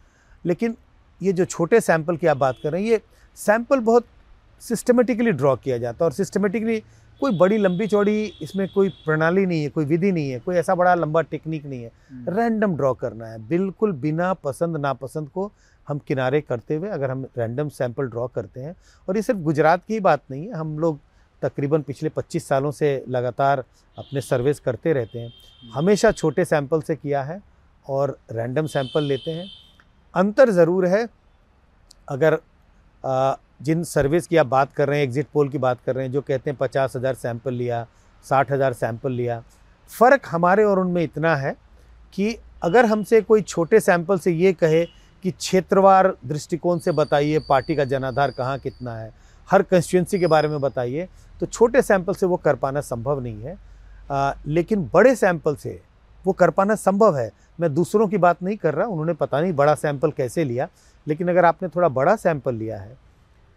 लेकिन ये जो छोटे सैंपल की आप बात कर रहे हैं ये सैंपल बहुत सिस्टमेटिकली ड्रॉ किया जाता है और सिस्टमेटिकली कोई बड़ी लंबी चौड़ी इसमें कोई प्रणाली नहीं है कोई विधि नहीं है कोई ऐसा बड़ा लंबा टेक्निक नहीं है हम्म। रैंडम ड्रॉ करना है बिल्कुल बिना पसंद नापसंद को हम किनारे करते हुए अगर हम रैंडम सैंपल ड्रॉ करते हैं और ये सिर्फ़ गुजरात की बात नहीं है हम लोग तकरीबन पिछले 25 सालों से लगातार अपने सर्वेस करते रहते हैं। हमेशा छोटे सैंपल से किया है और रैंडम सैंपल लेते हैं। अंतर ज़रूर है, अगर जिन सर्विस की आप बात कर रहे हैं, एग्जिट पोल की बात कर रहे हैं, जो कहते हैं पचास हज़ार सैंपल लिया, साठ हज़ार सैंपल लिया, फ़र्क हमारे और उनमें इतना है कि अगर हमसे कोई छोटे सैंपल से ये कहे कि क्षेत्रवार दृष्टिकोण से बताइए, पार्टी का जनाधार कहाँ कितना है हर कंस्टिट्यूंसी के बारे में बताइए तो छोटे सैंपल से वो कर पाना संभव नहीं है। आ, लेकिन बड़े सैंपल से वो कर पाना संभव है। मैं दूसरों की बात नहीं कर रहा उन्होंने पता नहीं बड़ा सैंपल कैसे लिया लेकिन अगर आपने थोड़ा बड़ा सैंपल लिया है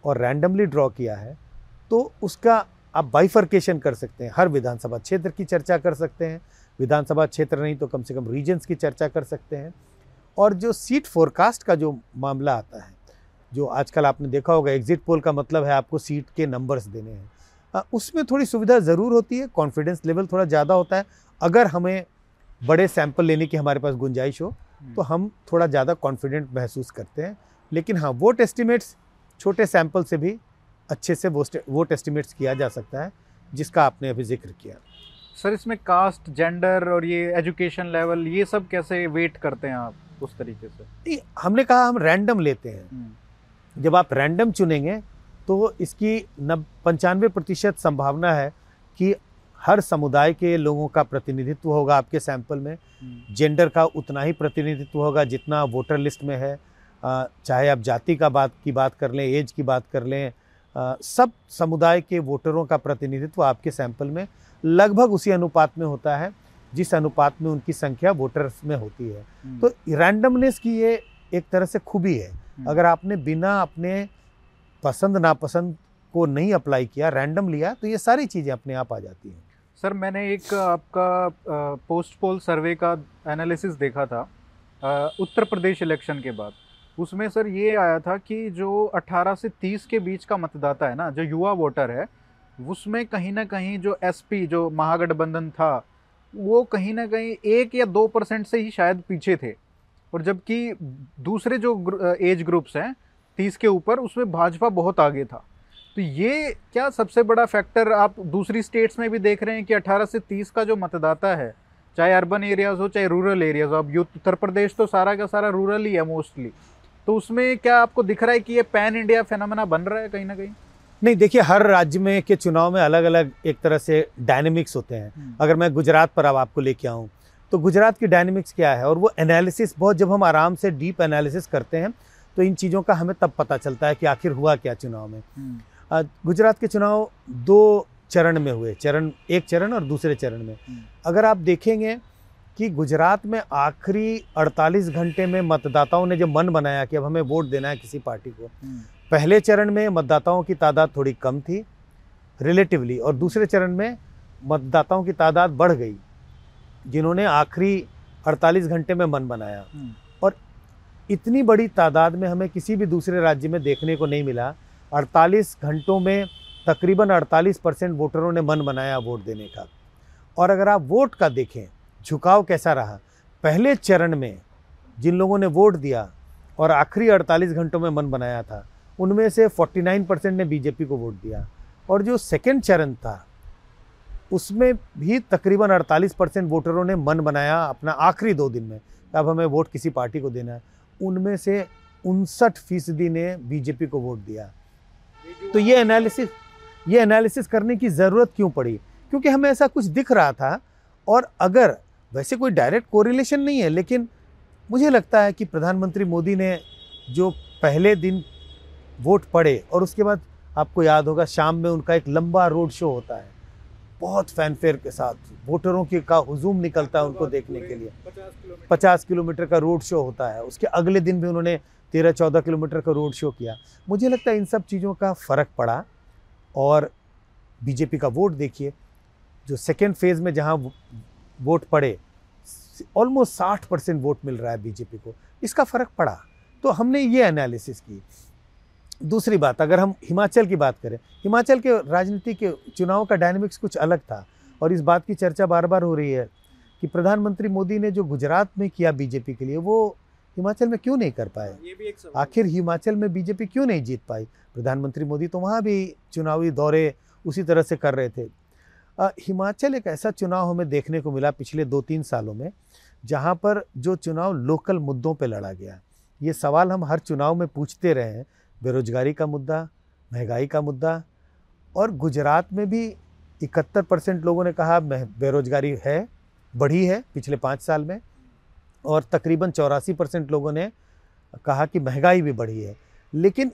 और रैंडमली ड्रॉ किया है तो उसका आप बाइफर्केशन कर सकते हैं। हर विधानसभा क्षेत्र की चर्चा कर सकते हैं विधानसभा क्षेत्र नहीं तो कम से कम रीजन्स की चर्चा कर सकते हैं। और जो सीट फोरकास्ट का जो मामला आता है जो आजकल आपने देखा होगा एग्जिट पोल का मतलब है आपको सीट के नंबर्स देने हैं। उसमें थोड़ी सुविधा ज़रूर होती है कॉन्फिडेंस लेवल थोड़ा ज़्यादा होता है। अगर हमें बड़े सैंपल लेने की हमारे पास गुंजाइश हो तो हम थोड़ा ज़्यादा कॉन्फिडेंट महसूस करते हैं। लेकिन हाँ वोट एस्टिमेट्स छोटे सैंपल से भी अच्छे से वोट एस्टिमेट्स किया जा सकता है जिसका आपने अभी ज़िक्र किया। सर इसमें कास्ट जेंडर और ये एजुकेशन लेवल ये सब कैसे वेट करते हैं आप उस तरीके से? हमने कहा हम रैंडम लेते हैं। हम्म, जब आप रैंडम चुनेंगे तो इसकी नब पंचानवे प्रतिशत संभावना है कि हर समुदाय के लोगों का प्रतिनिधित्व होगा आपके सैंपल में। हम्म, जेंडर का उतना ही प्रतिनिधित्व होगा जितना वोटर लिस्ट में है। चाहे आप जाति का बात की बात कर लें एज की बात कर लें सब समुदाय के वोटरों का प्रतिनिधित्व आपके सैंपल में लगभग उसी अनुपात में होता है जिस अनुपात में उनकी संख्या वोटर्स में होती है। हम्म, तो रैंडमनेस की ये एक तरह से खूबी है। हम्म, अगर आपने बिना अपने पसंद नापसंद को नहीं अप्लाई किया रैंडम लिया तो ये सारी चीज़ें अपने आप आ जाती हैं। सर मैंने एक आपका पोस्ट पोल सर्वे का एनालिसिस देखा था उत्तर प्रदेश इलेक्शन के बाद। उसमें सर ये आया था कि जो 18 से 30 के बीच का मतदाता है ना जो युवा वोटर है उसमें कहीं ना कहीं जो एसपी जो महागठबंधन था वो कहीं ना कहीं एक या दो परसेंट से ही शायद पीछे थे। और जबकि दूसरे जो एज ग्रुप्स हैं तीस के ऊपर उसमें भाजपा बहुत आगे था। तो ये क्या सबसे बड़ा फैक्टर आप दूसरी स्टेट्स में भी देख रहे हैं कि 18 से 30 का जो मतदाता है चाहे अर्बन एरियाज़ हो चाहे रूरल एरियाज़ हो अब उत्तर प्रदेश तो सारा का सारा रूरल ही है मोस्टली तो उसमें क्या आपको दिख रहा है कि ये पैन इंडिया फेनोमेना बन रहा है कहीं ना कहीं? नहीं देखिए हर राज्य में के चुनाव में अलग अलग एक तरह से डायनेमिक्स होते हैं। अगर मैं गुजरात पर अब आपको लेके आऊँ तो गुजरात की डायनेमिक्स क्या है? और वो एनालिसिस बहुत जब हम आराम से डीप एनालिसिस करते हैं तो इन चीज़ों का हमें तब पता चलता है कि आखिर हुआ क्या चुनाव में। हम्म, गुजरात के चुनाव दो चरण में हुए चरण एक चरण और दूसरे चरण में। हम्म, अगर आप देखेंगे कि गुजरात में आखिरी 48 घंटे में मतदाताओं ने जब मन बनाया कि अब हमें वोट देना है किसी पार्टी को हम्म, पहले चरण में मतदाताओं की तादाद थोड़ी कम थी रिलेटिवली और दूसरे चरण में मतदाताओं की तादाद बढ़ गई। जिन्होंने आखिरी 48 घंटे में मन बनाया। और इतनी बड़ी तादाद में हमें किसी भी दूसरे राज्य में देखने को नहीं मिला। 48 घंटों में तकरीबन 48 परसेंट वोटरों ने मन बनाया वोट देने का। और अगर आप वोट का देखें झुकाव कैसा रहा? पहले चरण में जिन लोगों ने वोट दिया और आखिरी 48 घंटों में मन बनाया था उनमें से 49 परसेंट ने बीजेपी को वोट दिया। और जो सेकेंड चरण था उसमें भी तकरीबन 48 परसेंट वोटरों ने मन बनाया अपना आखिरी दो दिन में अब हमें वोट किसी पार्टी को देना है। उनमें से उनसठ फ़ीसदी ने बीजेपी को वोट दिया। तो ये एनालिसिस ये एनालिसिस करने की ज़रूरत क्यों पड़ी? क्योंकि हमें ऐसा कुछ दिख रहा था और अगर वैसे कोई डायरेक्ट कोरिलेशन नहीं है, लेकिन मुझे लगता है कि प्रधानमंत्री मोदी ने जो पहले दिन वोट पड़े और उसके बाद आपको याद होगा, शाम में उनका एक लंबा रोड शो होता है। बहुत फैनफेयर के साथ वोटरों के का हुजूम निकलता है उनको देखने के लिए। पचास किलोमीटर। का रोड शो होता है उसके अगले दिन भी उन्होंने तेरह चौदह किलोमीटर का रोड शो किया। मुझे लगता है इन सब चीज़ों का फ़र्क पड़ा और बीजेपी का वोट देखिए जो सेकेंड फ़ेज़ में जहाँ वोट पड़े ऑलमोस्ट साठ परसेंट वोट मिल रहा है बीजेपी को। इसका फ़र्क पड़ा। तो हमने ये एनालिसिस की। दूसरी बात अगर हम हिमाचल की बात करें हिमाचल के राजनीति के चुनाव का डायनेमिक्स कुछ अलग था और इस बात की चर्चा बार बार हो रही है कि प्रधानमंत्री मोदी ने जो गुजरात में किया बीजेपी के लिए वो हिमाचल में क्यों नहीं कर पाए? आखिर हिमाचल में बीजेपी क्यों नहीं जीत पाई? प्रधानमंत्री मोदी तो वहाँ भी चुनावी दौरे उसी तरह से कर रहे थे। अ, हिमाचल एक ऐसा चुनाव हमें देखने को मिला पिछले दो तीन सालों में जहाँ पर जो चुनाव लोकल मुद्दों पर लड़ा गया। ये सवाल हम हर चुनाव में पूछते रहे हैं बेरोजगारी का मुद्दा, महँगाई का मुद्दा और गुजरात में भी इकहत्तर परसेंट लोगों ने कहा बेरोजगारी है, बढ़ी है पिछले पाँच साल में और तकरीबन चौरासी परसेंट लोगों ने कहा कि महँगाई भी बढ़ी है। लेकिन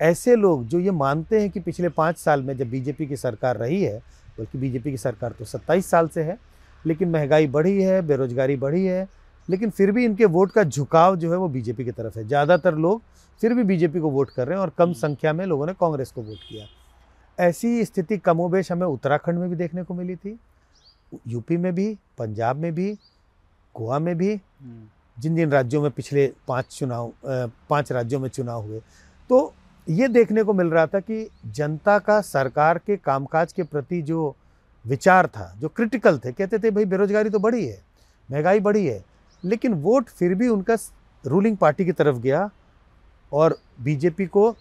ऐसे लोग जो ये मानते हैं कि पिछले पाँच साल में जब बीजेपी की सरकार रही है, बल्कि बीजेपी की सरकार तो सत्ताईस साल से है, लेकिन महँगाई बढ़ी है, बेरोजगारी बढ़ी है लेकिन फिर भी इनके वोट का झुकाव जो है वो बीजेपी की तरफ़ है। ज़्यादातर लोग फिर भी बीजेपी को वोट कर रहे हैं और कम संख्या में लोगों ने कांग्रेस को वोट किया। ऐसी स्थिति कमोबेश हमें उत्तराखंड में भी देखने को मिली थी यूपी में भी पंजाब में भी गोवा में भी जिन जिन राज्यों में पिछले पाँच चुनाव पाँच राज्यों में चुनाव हुए। तो ये देखने को मिल रहा था कि जनता का सरकार के कामकाज के प्रति जो विचार था जो क्रिटिकल थे कहते थे भाई बेरोजगारी तो बढ़ी है महँगाई बढ़ी है लेकिन वोट फिर भी उनका रूलिंग पार्टी की तरफ़ गया और बीजेपी को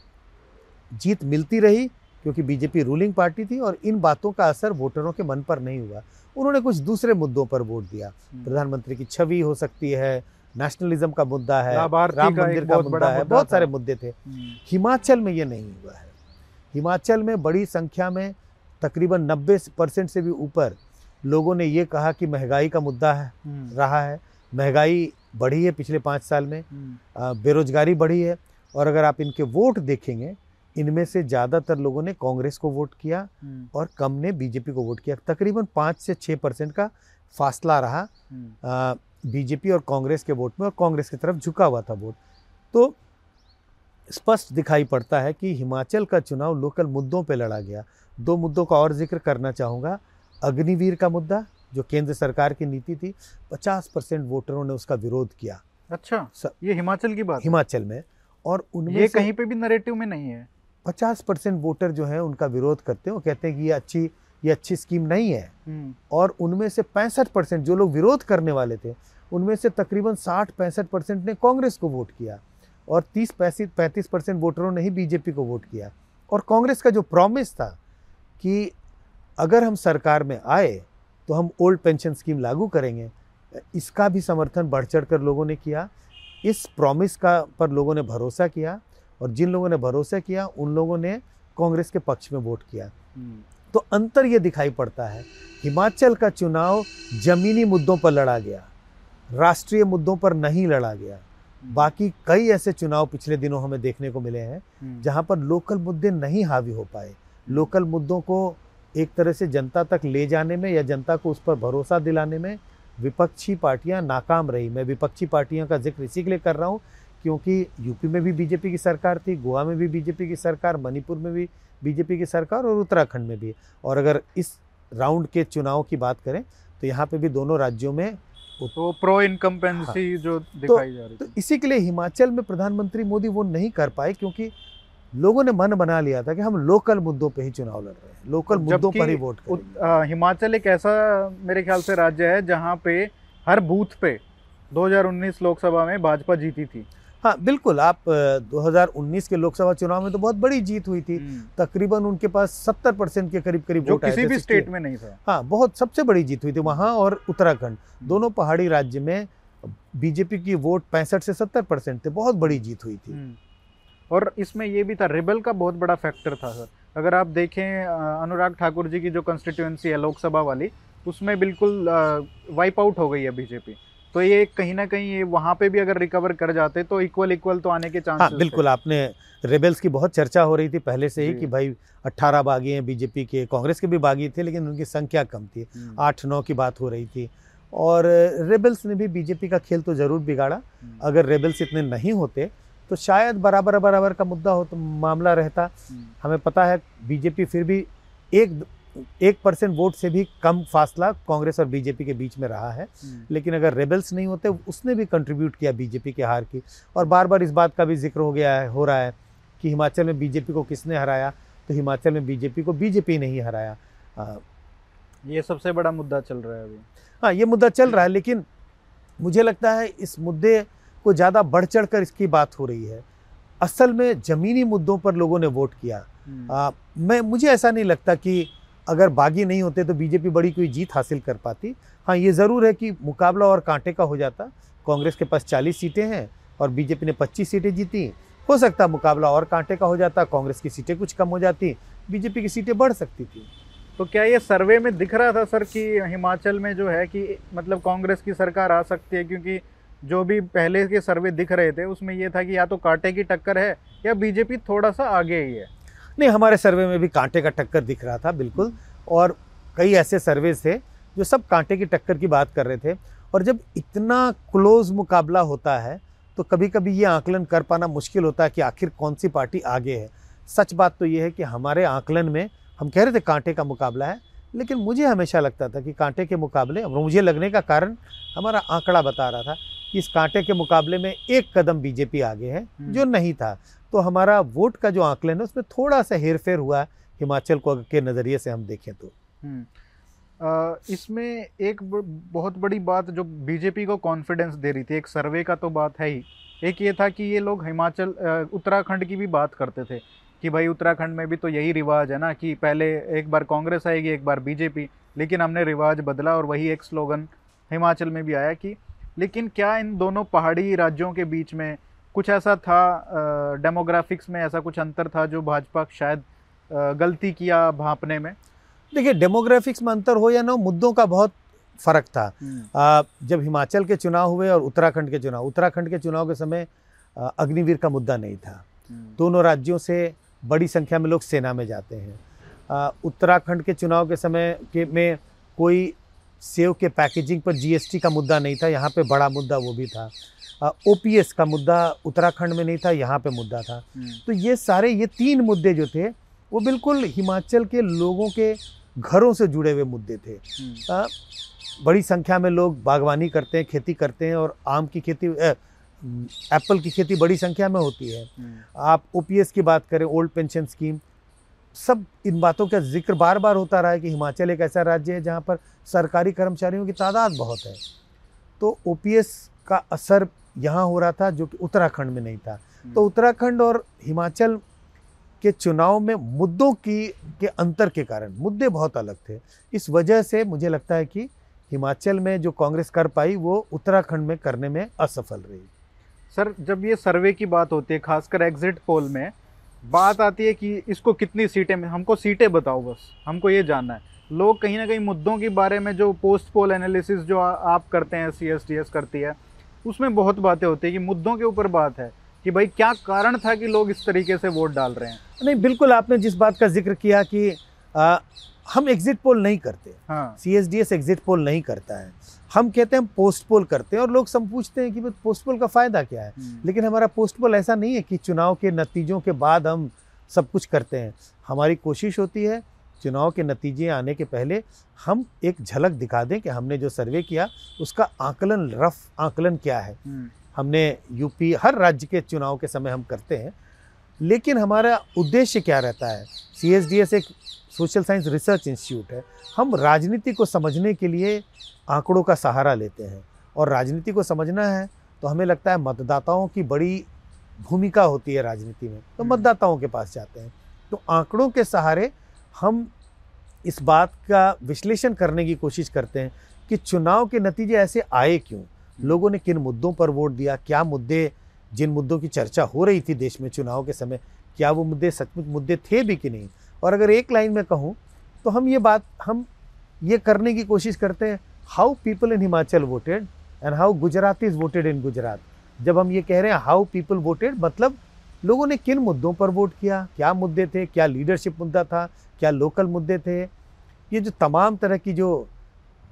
जीत मिलती रही क्योंकि बीजेपी रूलिंग पार्टी थी और इन बातों का असर वोटरों के मन पर नहीं हुआ। उन्होंने कुछ दूसरे मुद्दों पर वोट दिया। प्रधानमंत्री की छवि हो सकती है नेशनलिज्म का मुद्दा है राम मंदिर का मुद्दा है बहुत सारे मुद्दे थे। हिमाचल में ये नहीं हुआ है। हिमाचल में बड़ी संख्या में तकरीबन 90 परसेंट से भी ऊपर लोगों ने ये कहा कि महँगाई का मुद्दा है रहा है। महँगाई बढ़ी है पिछले पाँच साल में। बेरोजगारी बढ़ी है और अगर आप इनके वोट देखेंगे इनमें से ज़्यादातर लोगों ने कांग्रेस को वोट किया और कम ने बीजेपी को वोट किया। तकरीबन पाँच से छः परसेंट का फासला रहा बीजेपी और कांग्रेस के वोट में और कांग्रेस की तरफ़ झुका हुआ था वोट। तो स्पष्ट दिखाई पड़ता है कि हिमाचल का चुनाव लोकल मुद्दों पर लड़ा गया। दो मुद्दों का और ज़िक्र करना चाहूँगा अग्निवीर का मुद्दा जो केंद्र सरकार की नीति थी 50 परसेंट वोटरों ने उसका विरोध किया। अच्छा स- ये हिमाचल की बात हिमाचल में। और उनमें ये से कहीं पे भी नरेटिव में नहीं है। पचास परसेंट वोटर जो है उनका विरोध करते हैं। वो कहते हैं कि ये अच्छी ये अच्छी स्कीम नहीं है। और उनमें से पैंसठ परसेंट जो लोग विरोध करने वाले थे उनमें से तकरीबन साठ पैंसठ परसेंट ने कांग्रेस को वोट किया। और तीस पैंतीस पैंतीस परसेंट वोटरों ने ही बीजेपी को वोट किया। और कांग्रेस का जो प्रॉमिस था कि अगर हम सरकार में आए तो हम ओल्ड पेंशन स्कीम लागू करेंगे। इसका भी समर्थन बढ़ चढ़ कर लोगों ने किया। इस प्रॉमिस का पर लोगों ने भरोसा किया और जिन लोगों ने भरोसा किया उन लोगों ने कांग्रेस के पक्ष में वोट किया। तो अंतर ये दिखाई पड़ता है हिमाचल का चुनाव जमीनी मुद्दों पर लड़ा गया राष्ट्रीय मुद्दों पर नहीं लड़ा गया। बाकी कई ऐसे चुनाव पिछले दिनों हमें देखने को मिले हैं जहाँ पर लोकल मुद्दे नहीं हावी हो पाए। लोकल मुद्दों को एक तरह से जनता तक ले जाने में या जनता को उस पर भरोसा दिलाने में विपक्षी पार्टियाँ नाकाम रही। मैं विपक्षी पार्टियों का ज़िक्र इसी के लिए कर रहा हूँ क्योंकि यूपी में भी बीजेपी की सरकार थी गोवा में भी बीजेपी की सरकार मणिपुर में भी बीजेपी की सरकार और उत्तराखंड में भी। और अगर इस राउंड के चुनाव की बात करें तो यहाँ पे भी दोनों राज्यों में तो प्रो इनकम्पेंसी जो दिखाई तो, जा रही तो इसी के लिए हिमाचल में प्रधानमंत्री मोदी वो नहीं कर पाए क्योंकि लोगों ने मन बना लिया था कि हम लोकल मुद्दों पे ही चुनाव लड़ रहे हैं लोकल मुद्दों पर ही वोट हिमाचल एक ऐसा मेरे ख्याल से राज्य है जहाँ पे हर बूथ पे 2019 लोकसभा में भाजपा जीती थी। हाँ बिल्कुल आप अ, 2019 के लोकसभा चुनाव में तो बहुत बड़ी जीत हुई थी। तकरीबन उनके पास 70 परसेंट के करीब करीब वोट किसी भी स्टेट में नहीं था। हाँ बहुत सबसे बड़ी जीत हुई थी वहाँ और उत्तराखंड। दोनों पहाड़ी राज्य में बीजेपी की वोट पैंसठ से सत्तर परसेंट थे बहुत बड़ी जीत हुई थी। हम्म। और इसमें ये भी था रिबल का बहुत बड़ा फैक्टर था सर अगर आप देखें अनुराग ठाकुर जी की जो कंस्टिट्यूएंसी है लोकसभा वाली उसमें बिल्कुल वाइप आउट हो गई है बीजेपी तो ये कहीं ना कहीं ये वहाँ पे भी अगर रिकवर कर जाते तो इक्वल इक्वल तो आने के चांस हाँ बिल्कुल आपने रेबल्स की बहुत चर्चा हो रही थी पहले से ही कि भाई 18 बागी हैं बीजेपी के कांग्रेस के भी बागी थे लेकिन उनकी संख्या कम थी। हम्म, आठ नौ की बात हो रही थी। और रेबल्स ने भी बीजेपी का खेल तो ज़रूर बिगाड़ा। हम्म, अगर रेबल्स इतने नहीं होते तो शायद बराबर बराबर का मुद्दा हो तो मामला रहता। हम्म, हमें पता है बीजेपी फिर भी एक एक परसेंट वोट से भी कम फासला कांग्रेस और बीजेपी के बीच में रहा है। हम्म, लेकिन अगर रेबल्स नहीं होते उसने भी कंट्रीब्यूट किया बीजेपी के हार की। और बार बार इस बात का भी ज़िक्र हो गया है हो रहा है कि हिमाचल में बीजेपी को किसने हराया तो हिमाचल में बीजेपी को बीजेपी नहीं हराया। आ, ये सबसे बड़ा मुद्दा चल रहा है अभी। हाँ ये मुद्दा चल रहा है लेकिन मुझे लगता है इस मुद्दे को ज़्यादा बढ़ चढ़ कर इसकी बात हो रही है। असल में ज़मीनी मुद्दों पर लोगों ने वोट किया। हम्म, आ, मैं मुझे ऐसा नहीं लगता कि अगर बागी नहीं होते तो बीजेपी बड़ी कोई जीत हासिल कर पाती। हाँ ये ज़रूर है कि मुकाबला और कांटे का हो जाता। कांग्रेस के पास 40 सीटें हैं और बीजेपी ने 25 सीटें जीती। हो सकता मुकाबला और कांटे का हो जाता कांग्रेस की सीटें कुछ कम हो जाती बीजेपी की सीटें बढ़ सकती थी। तो क्या ये सर्वे में दिख रहा था सर कि हिमाचल में जो है कि मतलब कांग्रेस की सरकार आ सकती है? क्योंकि जो भी पहले के सर्वे दिख रहे थे, उसमें ये था कि या तो कांटे की टक्कर है या बीजेपी थोड़ा सा आगे ही है। नहीं, हमारे सर्वे में भी कांटे का टक्कर दिख रहा था, बिल्कुल। और कई ऐसे सर्वे थे जो सब कांटे की टक्कर की बात कर रहे थे। और जब इतना क्लोज मुकाबला होता है तो कभी कभी ये आकलन कर पाना मुश्किल होता है कि आखिर कौन सी पार्टी आगे है। सच बात तो ये है कि हमारे आकलन में, हम कह रहे थे कांटे का मुकाबला है लेकिन मुझे हमेशा लगता था कि कांटे के मुकाबले और मुझे लगने का कारण हमारा आंकड़ा बता रहा था कि इस कांटे के मुकाबले में एक कदम बीजेपी आगे है हम्म। जो नहीं था तो हमारा वोट का जो आकलन है उसमें थोड़ा सा हेरफेर हुआ हिमाचल को के नज़रिए से हम देखें तो हम्म। इसमें एक बहुत बड़ी बात जो बीजेपी को कॉन्फिडेंस दे रही थी एक सर्वे का तो बात है ही एक ये था कि ये लोग हिमाचल उत्तराखंड की भी बात करते थे कि भाई उत्तराखंड में भी तो यही रिवाज है ना कि पहले एक बार कांग्रेस आएगी एक बार बीजेपी। लेकिन हमने रिवाज बदला और वही एक स्लोगन हिमाचल में भी आया कि लेकिन क्या इन दोनों पहाड़ी राज्यों के बीच में कुछ ऐसा था डेमोग्राफिक्स में ऐसा कुछ अंतर था जो भाजपा शायद गलती किया भापने में? देखिए डेमोग्राफिक्स में अंतर हो या ना मुद्दों का बहुत फ़र्क था। हम्म, आ, जब हिमाचल के चुनाव हुए और उत्तराखंड के चुनाव उत्तराखंड के चुनाव के समय अग्निवीर का मुद्दा नहीं था। हम्म, दोनों राज्यों से बड़ी संख्या में लोग सेना में जाते हैं। उत्तराखंड के चुनाव के समय के में कोई सेव के पैकेजिंग पर जीएसटी का मुद्दा नहीं था यहाँ पे बड़ा मुद्दा वो भी था। ओपीएस का मुद्दा उत्तराखंड में नहीं था यहाँ पे मुद्दा था। हम्म, तो ये सारे ये तीन मुद्दे जो थे वो बिल्कुल हिमाचल के लोगों के घरों से जुड़े हुए मुद्दे थे। हम्म, आ, बड़ी संख्या में लोग बागवानी करते हैं खेती करते हैं और आम की खेती एप्पल की खेती बड़ी संख्या में होती है। हम्म, आप ओपीएस की बात करें ओल्ड पेंशन स्कीम सब इन बातों का ज़िक्र बार बार होता रहा है कि हिमाचल एक ऐसा राज्य है जहाँ पर सरकारी कर्मचारियों की तादाद बहुत है। तो ओपीएस का असर यहाँ हो रहा था जो कि उत्तराखंड में नहीं था। तो उत्तराखंड और हिमाचल के चुनाव में मुद्दों की के अंतर के कारण मुद्दे बहुत अलग थे। इस वजह से मुझे लगता है कि हिमाचल में जो कांग्रेस कर पाई वो उत्तराखंड में करने में असफल रही। सर जब ये सर्वे की बात होती है खासकर एग्जिट पोल में बात आती है कि इसको कितनी सीटें में हमको सीटें बताओ बस हमको ये जानना है। लोग कहीं ना कहीं मुद्दों के बारे में जो पोस्ट पोल एनालिसिस जो आ, आप करते हैं सी एस टी एस करती है उसमें बहुत बातें होती है कि मुद्दों के ऊपर बात है कि भाई क्या कारण था कि लोग इस तरीके से वोट डाल रहे हैं। नहीं बिल्कुल आपने जिस बात का ज़िक्र किया कि आ, हम एग्जिट पोल नहीं करते। हाँ। C S D S exit poll नहीं करता है। हम कहते हैं हम पोस्ट पोल करते हैं और लोग सब पूछते हैं कि भाई पोस्ट पोल का फ़ायदा क्या है? हम्म, लेकिन हमारा पोस्ट पोल ऐसा नहीं है कि चुनाव के नतीजों के बाद हम सब कुछ करते हैं। हमारी कोशिश होती है चुनाव के नतीजे आने के पहले हम एक झलक दिखा दें कि हमने जो सर्वे किया उसका आकलन रफ आकलन क्या है? हम्म, हमने यूपी हर राज्य के चुनाव के समय हम करते हैं लेकिन हमारा उद्देश्य क्या रहता है? सीएसडीएस एक सोशल साइंस रिसर्च इंस्टीट्यूट है। हम राजनीति को समझने के लिए आंकड़ों का सहारा लेते हैं और राजनीति को समझना है तो हमें लगता है मतदाताओं की बड़ी भूमिका होती है राजनीति में। तो हम्म। मतदाताओं के पास जाते हैं। तो आंकड़ों के सहारे हम इस बात का विश्लेषण करने की कोशिश करते हैं कि चुनाव के नतीजे ऐसे आए क्यों? लोगों ने किन मुद्दों पर वोट दिया? क्या मुद्दे जिन मुद्दों की चर्चा हो रही थी देश में चुनाव के समय क्या वो मुद्दे सचमुच मुद्दे थे भी कि नहीं? और अगर एक लाइन में कहूँ तो हम ये बात, हम ये करने की कोशिश करते हैं how people in Himachal voted and how Gujarat is voted in Gujarat जब हम ये कह रहे हैं हाउ पीपल वोटेड मतलब लोगों ने किन मुद्दों पर वोट किया, क्या मुद्दे थे, क्या लीडरशिप मुद्दा था, क्या लोकल मुद्दे थे, ये जो तमाम तरह की जो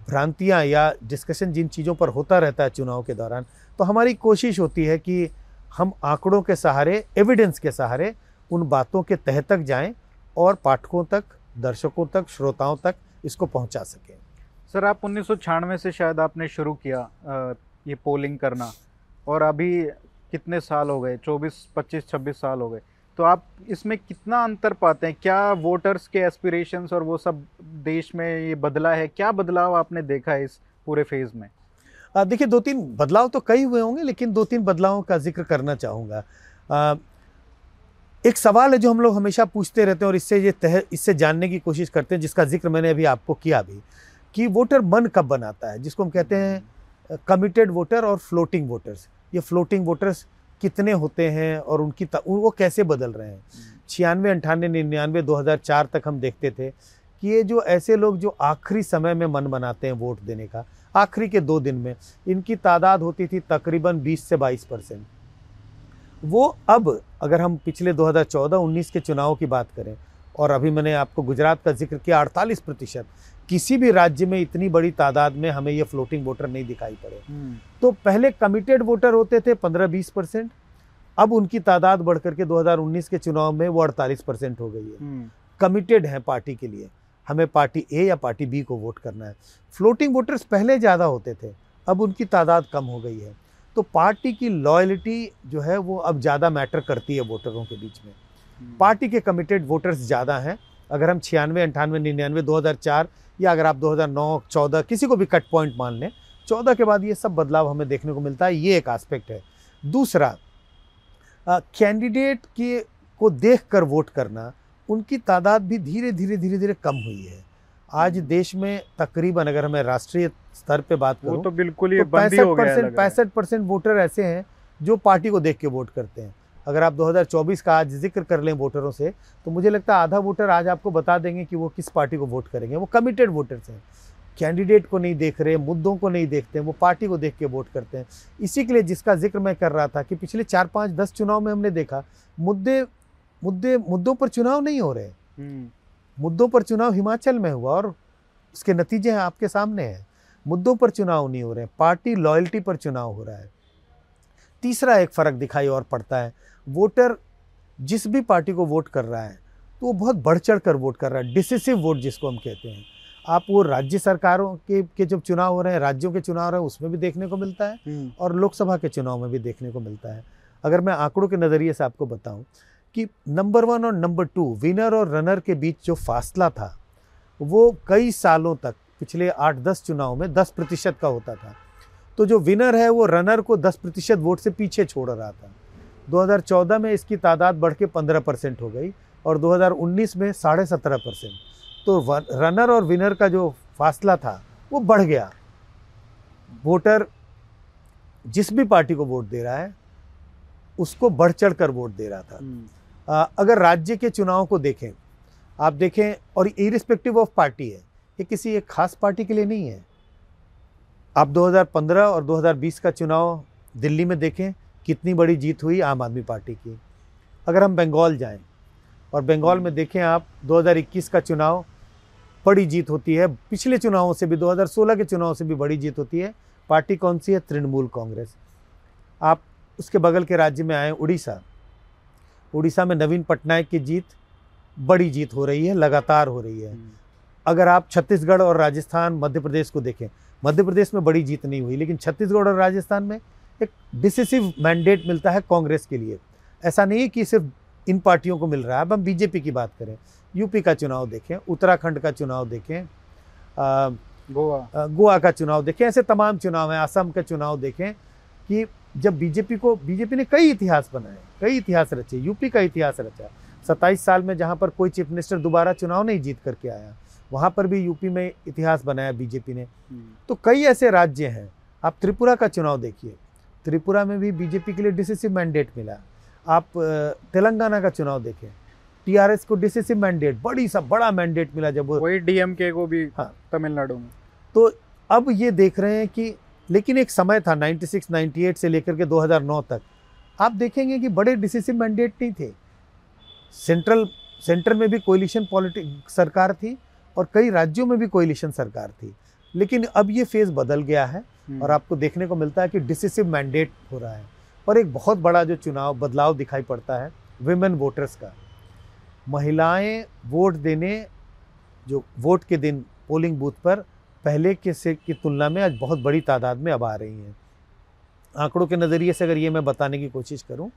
भ्रांतियाँ या डिस्कशन जिन चीज़ों पर होता रहता है चुनाव के दौरान तो हमारी कोशिश होती है कि हम आंकड़ों के सहारे एविडेंस के सहारे उन बातों के तह तक जाएँ और पाठकों तक दर्शकों तक श्रोताओं तक इसको पहुँचा सकें। सर आप उन्नीस सौ छियानवे से शायद आपने शुरू किया ये पोलिंग करना। और अभी कितने साल हो गए? 24 25 26 साल हो गए। तो आप इसमें कितना अंतर पाते हैं? क्या वोटर्स के एस्पिरेशंस और वो सब देश में ये बदला है? क्या बदलाव आपने देखा है इस पूरे फ़ेज़ में? देखिए दो तीन बदलाव तो कई हुए होंगे लेकिन दो तीन बदलावों का ज़िक्र करना चाहूँगा। एक सवाल है जो हम लोग हमेशा पूछते रहते हैं और इससे ये तह, इससे जानने की कोशिश करते हैं, जिसका ज़िक्र मैंने अभी आपको किया भी, कि वोटर मन कब बनाता है, जिसको हम कहते हैं कमिटेड वोटर और फ्लोटिंग वोटर्स ये फ्लोटिंग वोटर्स कितने होते हैं और उनकी वो कैसे बदल रहे हैं? छियानवे, अंठानवे, निन्यानवे, दो तक हम देखते थे कि ये जो ऐसे लोग जो आखिरी समय में मन बनाते हैं वोट देने का, आखिरी के दो दिन में, इनकी तादाद होती थी तकरीबन 20 से 22 परसेंट। वो अब अगर हम पिछले 2014-19 के चुनाव की बात करें और अभी मैंने आपको गुजरात का ज़िक्र किया अड़तालीस प्रतिशत किसी भी राज्य में इतनी बड़ी तादाद में हमें ये फ्लोटिंग वोटर नहीं दिखाई पड़े। हम्म। तो पहले कमिटेड वोटर होते थे 15-20 परसेंट अब उनकी तादाद बढ़ करके 2019 के चुनाव में वो 48 परसेंट हो गई है। कमिटेड हम्म। है पार्टी के लिए। हमें पार्टी ए या पार्टी बी को वोट करना है। फ्लोटिंग वोटर्स पहले ज़्यादा होते थे अब उनकी तादाद कम हो गई है। तो पार्टी की लॉयलिटी जो है वो अब ज़्यादा मैटर करती है वोटरों के बीच में। हम्म। पार्टी के कमिटेड वोटर्स ज़्यादा हैं। अगर हम छियानवे अंठानवे निन्यानवे दो या अगर आप 2009 14 किसी को भी कट पॉइंट मान लें 14 के बाद ये सब बदलाव हमें देखने को मिलता है ये एक एस्पेक्ट है। दूसरा कैंडिडेट के को देख कर वोट करना उनकी तादाद भी धीरे धीरे धीरे धीरे कम हुई है। आज देश में तकरीबन अगर हमें राष्ट्रीय स्तर पे बात करूँ तो बिल्कुल ये तो पैंसठ परसेंट पैंसठ परसेंट वोटर ऐसे हैं जो पार्टी को देख के वोट करते हैं। अगर आप 2024 का आज ज़िक्र कर लें वोटरों से तो मुझे लगता है आधा वोटर आज आपको बता देंगे कि वो किस पार्टी को वोट करेंगे। वो कमिटेड वोटर्स हैं। कैंडिडेट को नहीं देख रहे मुद्दों को नहीं देखते हैं वो पार्टी को देख के वोट करते हैं। इसी के लिए जिसका ज़िक्र मैं कर रहा था कि पिछले चार पाँच दस चुनाव में हमने देखा मुद्दे मुद्दे मुद्दों पर चुनाव नहीं हो रहे। हम्म। मुद्दों पर चुनाव हिमाचल में हुआ और उसके नतीजे हैं आपके सामने हैं। मुद्दों पर चुनाव नहीं हो रहे पार्टी लॉयल्टी पर चुनाव हो रहा है। तीसरा एक फ़र्क दिखाई और पड़ता है। वोटर जिस भी पार्टी को वोट कर रहा है तो वो बहुत बढ़ चढ़ कर वोट कर रहा है। डिसिसिव वोट जिसको हम कहते हैं। आप वो राज्य सरकारों के के जब चुनाव हो रहे हैं राज्यों के चुनाव हो रहे हैं उसमें भी देखने को मिलता है हम्म। और लोकसभा के चुनाव में भी देखने को मिलता है। अगर मैं आंकड़ों के नज़रिए से आपको बताऊँ कि नंबर वन और नंबर टू विनर और रनर के बीच जो फासला था, वो कई सालों तक, पिछले आठ, दस चुनाव में दस प्रतिशत का होता था। तो जो विनर है, वो रनर को दस प्रतिशत वोट से पीछे छोड़ रहा था। 2014 में इसकी तादाद बढ़ के पंद्रह परसेंट हो गई और 2019 में साढ़े सत्रह परसेंट। तो रनर और विनर का जो फासला था, वो बढ़ गया। वोटर जिस भी पार्टी को वोट दे रहा है, उसको बढ़ चढ़ कर वोट दे रहा था। हम्म। अगर राज्य के चुनाव को देखें, आप देखें और इरिस्पेक्टिव ऑफ़ पार्टी है, ये किसी एक खास पार्टी के लिए नहीं है। आप 2015 और 2020 का चुनाव दिल्ली में देखें, कितनी बड़ी जीत हुई आम आदमी पार्टी की। अगर हम बंगाल जाएँ और बंगाल में देखें आप 2021 का चुनाव बड़ी जीत होती है। पिछले चुनावों से भी 2016 के चुनाव से भी बड़ी जीत होती है। पार्टी कौन सी है? तृणमूल कांग्रेस। आप उसके बगल के राज्य में आए, उड़ीसा। उड़ीसा में नवीन पटनायक की जीत बड़ी जीत हो रही है लगातार हो रही है। हम्म। अगर आप छत्तीसगढ़ और राजस्थान मध्य प्रदेश को देखें मध्य प्रदेश में बड़ी जीत नहीं हुई लेकिन छत्तीसगढ़ और राजस्थान में एक डिसिसिव मैंडेट मिलता है कांग्रेस के लिए। ऐसा नहीं है कि सिर्फ़ इन पार्टियों को मिल रहा है। अब हम बीजेपी की बात करें यूपी का चुनाव देखें उत्तराखंड का चुनाव देखें गोवा। गोवा का चुनाव देखें ऐसे तमाम चुनाव हैं असम का चुनाव देखें कि जब बीजेपी को बीजेपी ने कई इतिहास बनाए कई इतिहास रचे यूपी का इतिहास रचा। सत्ताईस साल में जहाँ पर कोई चीफ मिनिस्टर दोबारा चुनाव नहीं जीत करके आया वहाँ पर भी यूपी में इतिहास बनाया बीजेपी ने। हम्म। तो कई ऐसे राज्य हैं आप त्रिपुरा का चुनाव देखिए। त्रिपुरा में भी बीजेपी के लिए डिसिसिव मैंडेट मिला। आप तेलंगाना का चुनाव देखें टीआरएस को डिसिसिव मैंडेट बड़ी सा बड़ा मैंडेट मिला जब वही डीएमके को भी हाँ। तमिलनाडु में। तो अब ये देख रहे हैं कि लेकिन एक समय था 96 98 से लेकर के 2009 तक आप देखेंगे कि बड़े डिसिसिव मैंडेट नहीं थे। सेंट्रल सेंटर में भी कोलिशन पॉलिटिक सरकार थी और कई राज्यों में भी कोलिशन सरकार थी। लेकिन अब ये फ़ेज़ बदल गया है और आपको देखने को मिलता है कि डिसिसिव मैंडेट हो रहा है और एक बहुत बड़ा जो चुनाव बदलाव दिखाई पड़ता है विमेन वोटर्स का। महिलाएँ वोट देने जो वोट के दिन पोलिंग बूथ पर पहले के से की तुलना में आज बहुत बड़ी तादाद में अब आ रही हैं। आंकड़ों के नज़रिए से अगर ये मैं बताने की कोशिश करूँ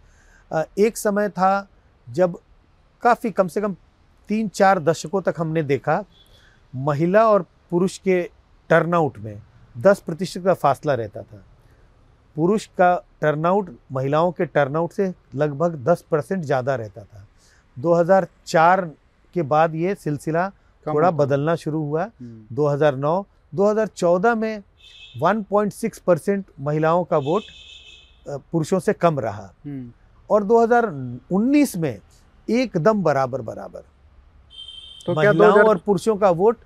एक समय था जब काफ़ी कम से कम तीन चार दशकों तक हमने देखा महिला और पुरुष के टर्नआउट में दस प्रतिशत का फासला रहता था। पुरुष का टर्नआउट महिलाओं के टर्नआउट से लगभग दस परसेंट ज़्यादा रहता था। 2004 के बाद ये सिलसिला थोड़ा बदलना शुरू हुआ। 2009 2014 में 1.6 परसेंट महिलाओं का वोट पुरुषों से कम रहा। हम्म। और 2019 में एकदम बराबर बराबर। तो महिलाओं और पुरुषों का वोट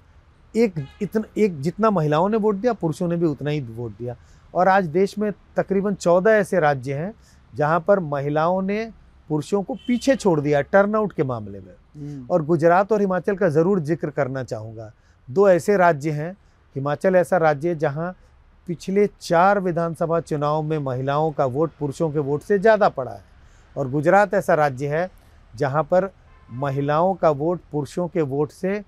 एक इतना एक जितना महिलाओं ने वोट दिया पुरुषों ने भी उतना ही वोट दिया। और आज देश में तकरीबन चौदह ऐसे राज्य हैं जहाँ पर महिलाओं ने पुरुषों को पीछे छोड़ दिया टर्नआउट के मामले में। हम्म। और गुजरात और हिमाचल का ज़रूर ज़िक्र करना चाहूँगा। दो ऐसे राज्य हैं हिमाचल ऐसा राज्य है जहाँ पिछले चार विधानसभा चुनाव में महिलाओं का वोट पुरुषों के वोट से ज़्यादा पड़ा है। और गुजरात ऐसा राज्य है जहाँ पर महिलाओं का वोट पुरुषों के वोट से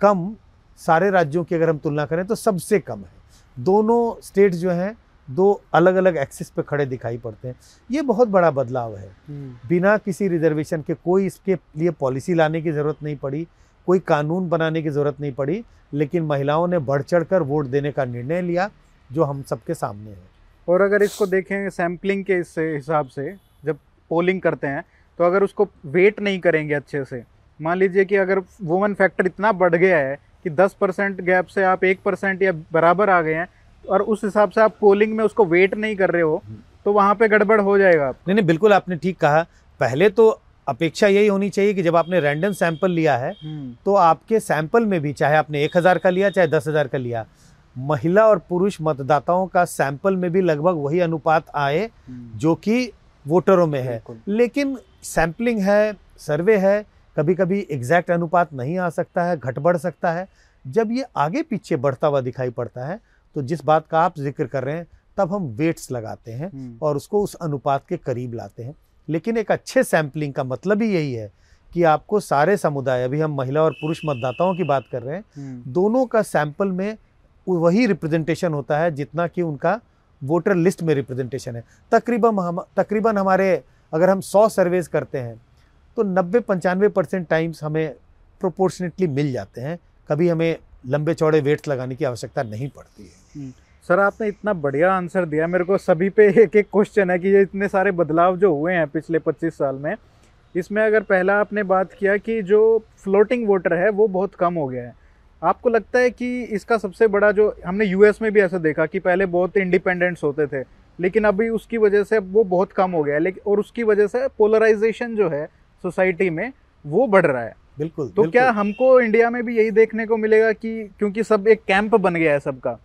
कम सारे राज्यों की अगर हम तुलना करें तो सबसे कम है। दोनों स्टेट जो हैं दो अलग अलग एक्सिस पे खड़े दिखाई पड़ते हैं। ये बहुत बड़ा बदलाव है। हम्म। बिना किसी रिजर्वेशन के कोई इसके लिए पॉलिसी लाने की ज़रूरत नहीं पड़ी कोई कानून बनाने की ज़रूरत नहीं पड़ी लेकिन महिलाओं ने बढ़ चढ़ कर वोट देने का निर्णय लिया। जो हम सबके सामने है। और अगर इसको देखें सैम्पलिंग के इस हिसाब से जब पोलिंग करते हैं तो अगर उसको वेट नहीं करेंगे अच्छे से मान लीजिए कि अगर वुमन फैक्टर इतना बढ़ गया है कि 10 परसेंट गैप से आप एक परसेंट या बराबर आ गए हैं और उस हिसाब से आप पोलिंग में उसको वेट नहीं कर रहे हो तो वहाँ पे गड़बड़ हो जाएगा नहीं नहीं बिल्कुल आपने ठीक कहा। पहले तो अपेक्षा यही होनी चाहिए कि जब आपने रैंडम सैंपल लिया है हम्म। तो आपके सैंपल में भी चाहे आपने एक हज़ार का लिया चाहे दस हज़ार का लिया महिला और पुरुष मतदाताओं का सैंपल में भी लगभग वही अनुपात आए हम्म। जो कि वोटरों में है लेकिन सैंपलिंग है सर्वे है कभी कभी एग्जैक्ट अनुपात नहीं आ सकता है घट बढ़ सकता है जब ये आगे पीछे बढ़ता हुआ दिखाई पड़ता है तो जिस बात का आप ज़िक्र कर रहे हैं तब हम वेट्स लगाते हैं हम्म। और उसको उस अनुपात के करीब लाते हैं लेकिन एक अच्छे सैंपलिंग का मतलब ही यही है कि आपको सारे समुदाय अभी हम महिला और पुरुष मतदाताओं की बात कर रहे हैं हम्म। दोनों का सैंपल में वही रिप्रेजेंटेशन होता है जितना कि उनका वोटर लिस्ट में रिप्रेजेंटेशन है। तकरीबन हम, तकरीबन हमारे, अगर हम सौ सर्वेज करते हैं तो नब्बे पंचानवे परसेंट टाइम्स हमें प्रोपोर्शनेटली मिल जाते हैं। कभी हमें लंबे चौड़े वेट्स लगाने की आवश्यकता नहीं पड़ती है। हम्म। सर, आपने इतना बढ़िया आंसर दिया। मेरे को सभी पे एक एक क्वेश्चन है कि ये इतने सारे बदलाव जो हुए हैं पिछले 25 साल में, इसमें अगर पहला आपने बात किया कि जो फ्लोटिंग वोटर है, वो बहुत कम हो गया है। आपको लगता है कि इसका सबसे बड़ा जो हमने यूएस में भी ऐसा देखा कि पहले बहुत इंडिपेंडेंट्स होते थे लेकिन अभी उसकी वजह से वो बहुत कम हो गया है लेकिन और उसकी वजह से पोलराइजेशन जो है सोसाइटी में वो बढ़ रहा है। बिल्कुल तो बिल्कुल। क्या हमको इंडिया में भी यही देखने को मिलेगा कि क्योंकि सब एक कैंप बन गया है सबका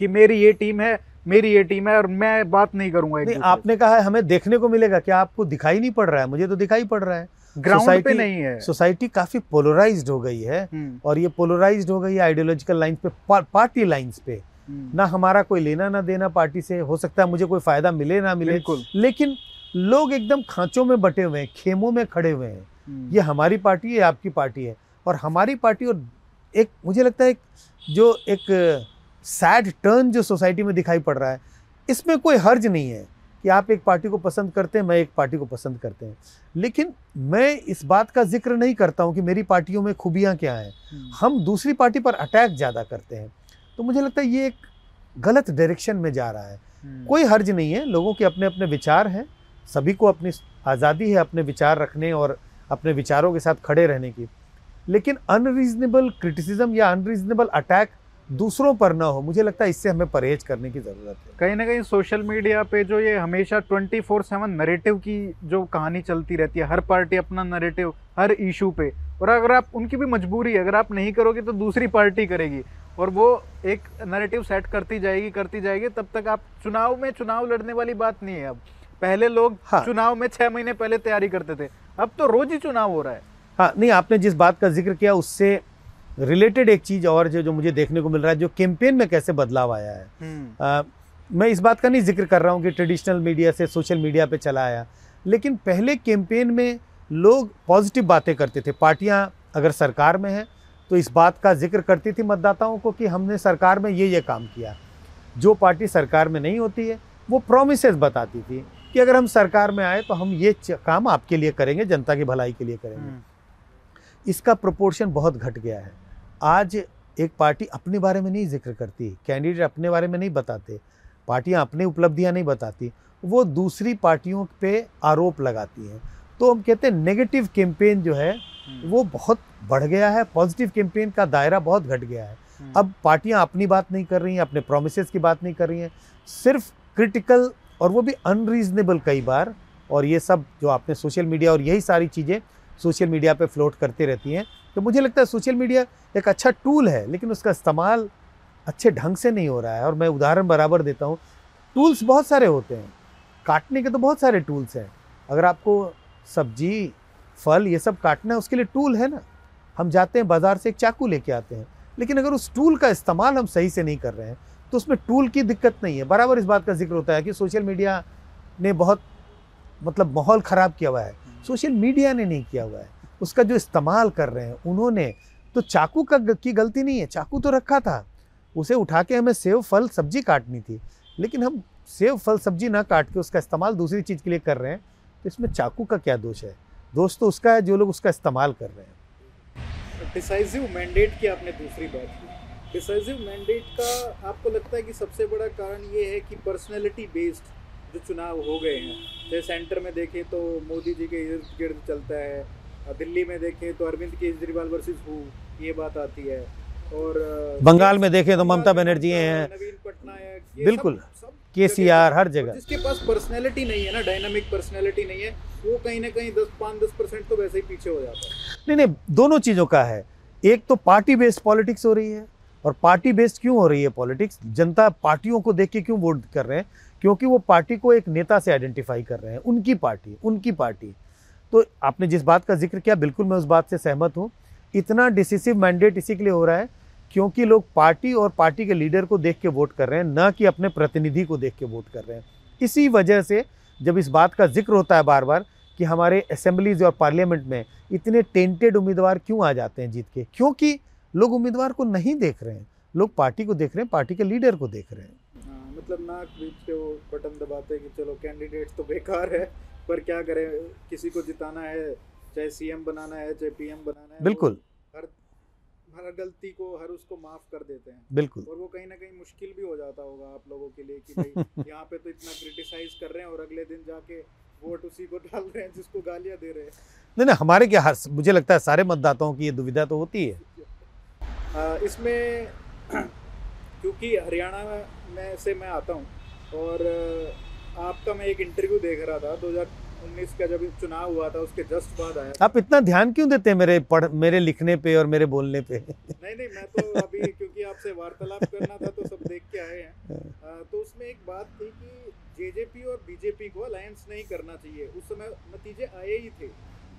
कि मेरी ये टीम है मेरी ये टीम है और मैं बात नहीं करूँगा नहीं आपने कहा है हमें देखने को मिलेगा क्या आपको दिखाई नहीं पड़ रहा है? मुझे तो दिखाई पड़ रहा है। ग्राउंड पे नहीं है। सोसाइटी काफ़ी पोलराइज्ड हो गई है हम्म। और ये पोलराइज्ड हो गई है आइडियोलॉजिकल लाइंस पे पार्टी लाइंस पे। हम्म। ना हमारा कोई लेना ना देना पार्टी से हो सकता है मुझे कोई फ़ायदा मिले ना मिले। लेकिन लोग एकदम खांचों में बटे हुए हैं खेमों में खड़े हुए हैं। हम्म। ये हमारी पार्टी है आपकी पार्टी है। और हमारी पार्टी और एक मुझे लगता है जो एक सैड टर्न जो सोसाइटी में दिखाई पड़ रहा है इसमें कोई हर्ज नहीं है। कि आप एक पार्टी को पसंद करते हैं मैं एक पार्टी को पसंद करते हैं। लेकिन मैं इस बात का ज़िक्र नहीं करता हूँ कि मेरी पार्टियों में खूबियाँ क्या हैं। हम्म। हम दूसरी पार्टी पर अटैक ज़्यादा करते हैं। तो मुझे लगता है ये एक गलत डायरेक्शन में जा रहा है। हम्म। कोई हर्ज नहीं है लोगों के अपने अपने विचार हैं सभी को अपनी आज़ादी है अपने विचार रखने और अपने विचारों के साथ खड़े रहने की। लेकिन अनरीजनेबल क्रिटिसिज्म या अनरीजनेबल अटैक दूसरों पर ना हो मुझे लगता है इससे हमें परहेज करने की ज़रूरत है। कहीं ना कहीं सोशल मीडिया पे जो ये हमेशा ट्वेंटी फोर सेवन नरेटिव की जो कहानी चलती रहती है हर पार्टी अपना नरेटिव हर इशू पे और अगर आप उनकी भी मजबूरी है अगर आप नहीं करोगे तो दूसरी पार्टी करेगी और वो एक नरेटिव सेट करती जाएगी करती जाएगी तब तक आप चुनाव में चुनाव लड़ने वाली बात नहीं है अब। पहले लोग हाँ। चुनाव में छह महीने पहले तैयारी करते थे अब तो रोज ही चुनाव हो रहा है। हाँ नहीं आपने जिस बात का ज़िक्र किया उससे रिलेटेड एक चीज़ और जो जो मुझे देखने को मिल रहा है जो कैंपेन में कैसे बदलाव आया है। हम्म, आ, मैं इस बात का नहीं ज़िक्र कर रहा हूँ कि ट्रेडिशनल मीडिया से सोशल मीडिया पे चला आया लेकिन पहले कैंपेन में लोग पॉजिटिव बातें करते थे। पार्टियाँ अगर सरकार में हैं तो इस बात का ज़िक्र करती थी मतदाताओं को कि हमने सरकार में ये ये काम किया। जो पार्टी सरकार में नहीं होती है वो प्रोमिस बताती थी कि अगर हम सरकार में आए तो हम ये काम आपके लिए करेंगे जनता की भलाई के लिए करेंगे। हम्म, इसका प्रोपोर्शन बहुत घट गया है। आज एक पार्टी अपने बारे में नहीं ज़िक्र करती कैंडिडेट अपने बारे में नहीं बताते पार्टियाँ अपनी उपलब्धियाँ नहीं बताती वो दूसरी पार्टियों पे आरोप लगाती हैं। तो हम कहते हैं नेगेटिव कैंपेन जो है हम्म, वो बहुत बढ़ गया है पॉजिटिव कैंपेन का दायरा बहुत घट गया है। हम्म, अब पार्टियाँ अपनी बात नहीं कर रही हैं अपने प्रोमिस की बात नहीं कर रही हैं सिर्फ़ क्रिटिकल और वो भी अनरीजनेबल कई बार और ये सब जो आपने सोशल मीडिया और यही सारी चीज़ें सोशल मीडिया पे फ्लोट करती रहती हैं। तो मुझे लगता है सोशल मीडिया एक अच्छा टूल है, लेकिन उसका इस्तेमाल अच्छे ढंग से नहीं हो रहा है। और मैं उदाहरण बराबर देता हूँ, टूल्स बहुत सारे होते हैं। काटने के तो बहुत सारे टूल्स हैं। अगर आपको सब्ज़ी, फल ये सब काटना है, उसके लिए टूल है ना। हम जाते हैं बाज़ार से एक चाकू लेके आते हैं। लेकिन अगर उस टूल का इस्तेमाल हम सही से नहीं कर रहे हैं तो उसमें टूल की दिक्कत नहीं है। बराबर इस बात का ज़िक्र होता है कि सोशल मीडिया ने बहुत मतलब माहौल ख़राब किया हुआ है। सोशल मीडिया ने नहीं किया हुआ है। उसका जो इस्तेमाल कर रहे हैं, उन्होंने तो चाकू का की गलती नहीं है, चाकू तो रखा था। उसे उठा के हमें सेव फल सब्ज़ी काटनी थी, लेकिन हम सेव फल सब्ज़ी ना काट के उसका इस्तेमाल दूसरी चीज़ के लिए कर रहे हैं तो इसमें चाकू का क्या दोष है? दोष तो उसका है, जो लोग उसका इस्तेमाल कर रहे हैं। डिसाइसिव मैंडेट की आपने दूसरी बात की। डिसाइसिव मैंडेट का आपको लगता है कि सबसे बड़ा कारण ये है कि पर्सनैलिटी बेस्ड जो चुनाव हो गए हैं। जैसे सेंटर में देखें तो मोदी जी के इर्द गिर्द चलता है। दिल्ली में देखें तो अरविंद केजरीवाल वर्सेस हु ये बात आती है। और बंगाल में देखें तो ममता बनर्जी हैं। नवीन पटनायक बिल्कुल। के सी आर हर जगह। जिसके पास पर्सनैलिटी नहीं है ना डायनामिक पर्सनैलिटी नहीं है वो कहीं ना कहीं दस पाँच दस परसेंट तो वैसे ही पीछे हो जाता है। नहीं नहीं दोनों चीज़ों का है। एक तो पार्टी बेस्ड पॉलिटिक्स हो रही है और पार्टी बेस्ड क्यों हो रही है पॉलिटिक्स जनता पार्टियों को देख के क्यों वोट कर रहे हैं? क्योंकि वो पार्टी को एक नेता से आइडेंटिफाई कर रहे हैं, उनकी पार्टी उनकी पार्टी। तो आपने जिस बात का ज़िक्र किया, बिल्कुल मैं उस बात से सहमत हूँ। इतना डिसिसिव मैंडेट इसी के लिए हो रहा है क्योंकि लोग पार्टी और पार्टी के लीडर को देख के वोट कर रहे हैं, न कि अपने प्रतिनिधि को देख के वोट कर रहे हैं। इसी वजह से जब इस बात का ज़िक्र होता है बार बार कि हमारे असेंबलीज और पार्लियामेंट में इतने टेंटेड उम्मीदवार क्यों आ जाते हैं जीत के? क्योंकि लोग उम्मीदवार को नहीं देख रहे हैं। लोग पार्टी को देख रहे हैं, पार्टी के लीडर को देख रहे हैं। मतलब नाक बीच के वो बटन दबाते हैं कि चलो कैंडिडेट तो बेकार है पर क्या करें? किसी को जिताना है चाहे सीएम बनाना है चाहे पीएम बनाना है बिल्कुल। हर हर गलती को हर उसको माफ़ कर देते हैं। बिल्कुल। और वो कहीं ना कहीं मुश्किल भी हो जाता होगा आप लोगों के लिए कि भाई यहाँ पे तो इतना क्रिटिसाइज कर रहे हैं और अगले दिन जाके वोट उसी को डाल रहे हैं जिसको गालियाँ दे रहे हैं। नहीं नहीं हमारे क्या हर- मुझे लगता है सारे मतदाताओं की ये दुविधा तो होती है। आ, इसमें क्योंकि हरियाणा में से मैं आता हूँ और आपका मैं एक इंटरव्यू देख रहा था 2019 का जब चुनाव हुआ था उसके जस्ट बाद आया। आप इतना ध्यान क्यों देते हैं मेरे पढ़ मेरे लिखने पे और मेरे बोलने पे? नहीं नहीं मैं तो अभी क्योंकि आपसे वार्तालाप करना था तो सब देख के आए हैं। आ, तो उसमें एक बात थी कि जेजेपी और बीजेपी को अलायंस नहीं करना चाहिए। उस समय नतीजे आए ही थे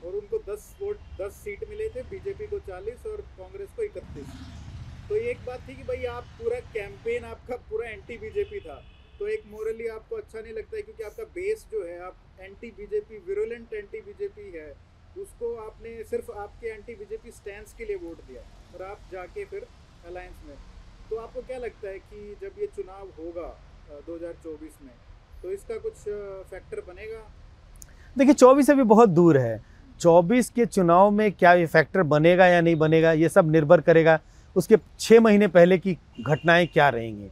और उनको 10 वोट 10 सीट मिले थे बीजेपी को 40 और कांग्रेस को 31 तो एक बात थी कि भाई आप पूरा कैंपेन आपका पूरा एंटी बीजेपी था। तो एक मोरली आपको अच्छा नहीं लगता है क्योंकि आपका बेस जो है आप anti BJP virulent anti BJP है। उसको आपने सिर्फ़ आपके एंटी बीजेपी स्टैंड के लिए वोट दिया और आप जाके फिर अलायंस में। तो आपको क्या लगता है कि जब ये चुनाव होगा अ, 2024 में तो इसका कुछ फैक्टर बनेगा? देखिए चौबीस अभी बहुत दूर है। चौबीस के चुनाव में क्या ये फैक्टर बनेगा या नहीं बनेगा ये सब निर्भर करेगा। उसके छः महीने पहले की घटनाएँ क्या रहेंगी?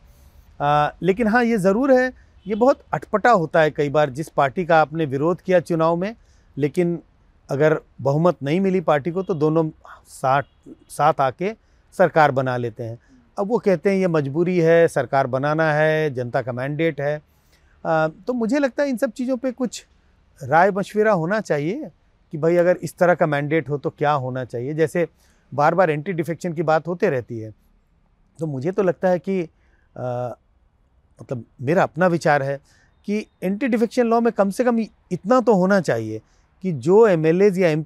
लेकिन हाँ ये ज़रूर है ये बहुत अटपटा होता है कई बार जिस पार्टी का आपने विरोध किया चुनाव में लेकिन अगर बहुमत नहीं मिली पार्टी को तो दोनों साथ साथ आके सरकार बना लेते हैं। अब वो कहते हैं ये मजबूरी है सरकार बनाना है जनता का मैंडेट है। आ, तो मुझे लगता है इन सब चीज़ों पे कुछ राय मशविरा होना चाहिए कि भाई अगर इस तरह का मैंडेट हो तो क्या होना चाहिए? जैसे बार बार एंटी डिफेक्शन की बात होते रहती है। तो मुझे तो लगता है कि मतलब मेरा अपना विचार है कि एंटी डिफेक्शन लॉ में कम से कम इतना तो होना चाहिए कि जो एम या एम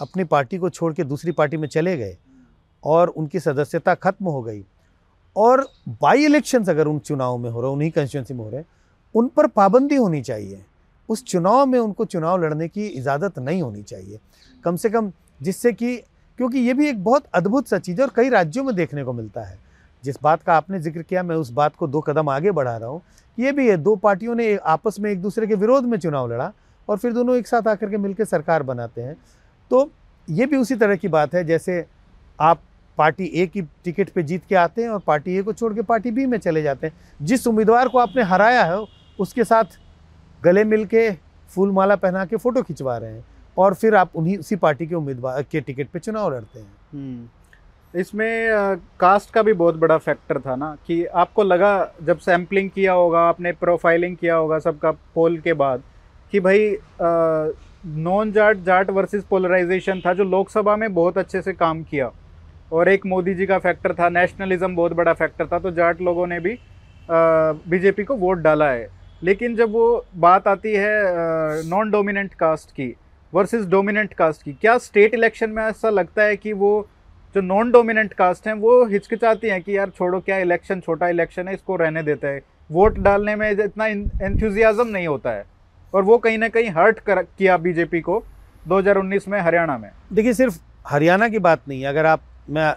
अपनी पार्टी को छोड़ के दूसरी पार्टी में चले गए और उनकी सदस्यता खत्म हो गई और बाई इलेक्शंस अगर उन चुनाव में हो रहे, उन्हीं कंस्टिट्यूंसी में हो रहे, उन पर पाबंदी होनी चाहिए। उस चुनाव में उनको चुनाव लड़ने की इजाज़त नहीं होनी चाहिए। कम से कम जिससे कि क्योंकि ये भी एक बहुत अद्भुत सा चीज़ है और कई राज्यों में देखने को मिलता है। जिस बात का आपने ज़िक्र किया, मैं उस बात को दो कदम आगे बढ़ा रहा हूँ। ये भी है, दो पार्टियों ने आपस में एक दूसरे के विरोध में चुनाव लड़ा और फिर दोनों एक साथ आकर के मिलकर सरकार बनाते हैं। तो ये भी उसी तरह की बात है, जैसे आप पार्टी ए की टिकट पे जीत के आते हैं और पार्टी ए को छोड़ के पार्टी बी में चले जाते हैं। जिस उम्मीदवार को आपने हराया है, उसके साथ गले मिल के फूल माला पहना के फ़ोटो खिंचवा रहे हैं। और फिर आप उन्हीं, उसी पार्टी के उम्मीदवार, के टिकट पे चुनाव लड़ते हैं। हम्म। इसमें कास्ट का भी बहुत बड़ा फैक्टर था ना, कि आपको लगा, जब सैम्पलिंग किया होगा, आपने प्रोफाइलिंग किया होगा सबका पोल के बाद, कि भाई non Jat Jat versus polarization था, जो लोकसभा में बहुत अच्छे से काम किया। और एक मोदी जी का फैक्टर था नेशनलिज्म बहुत बड़ा फैक्टर था तो जाट लोगों ने भी बीजेपी को वोट डाला है। लेकिन जब वो बात आती है नॉन डोमिनेंट कास्ट की वर्सेस डोमिनेंट कास्ट की। क्या स्टेट इलेक्शन में ऐसा लगता है कि वो जो नॉन डोमिनेंट कास्ट हैं वो हिचकिचाती हैं कि यार छोड़ो क्या इलेक्शन छोटा इलेक्शन है इसको रहने देते हैं। वोट डालने में इतना एंथ्यूजियाज़म नहीं होता है। और वो कहीं ना कहीं हर्ट कर किया बीजेपी को 2019 में हरियाणा में। देखिए सिर्फ़ हरियाणा की बात नहीं अगर आप मैं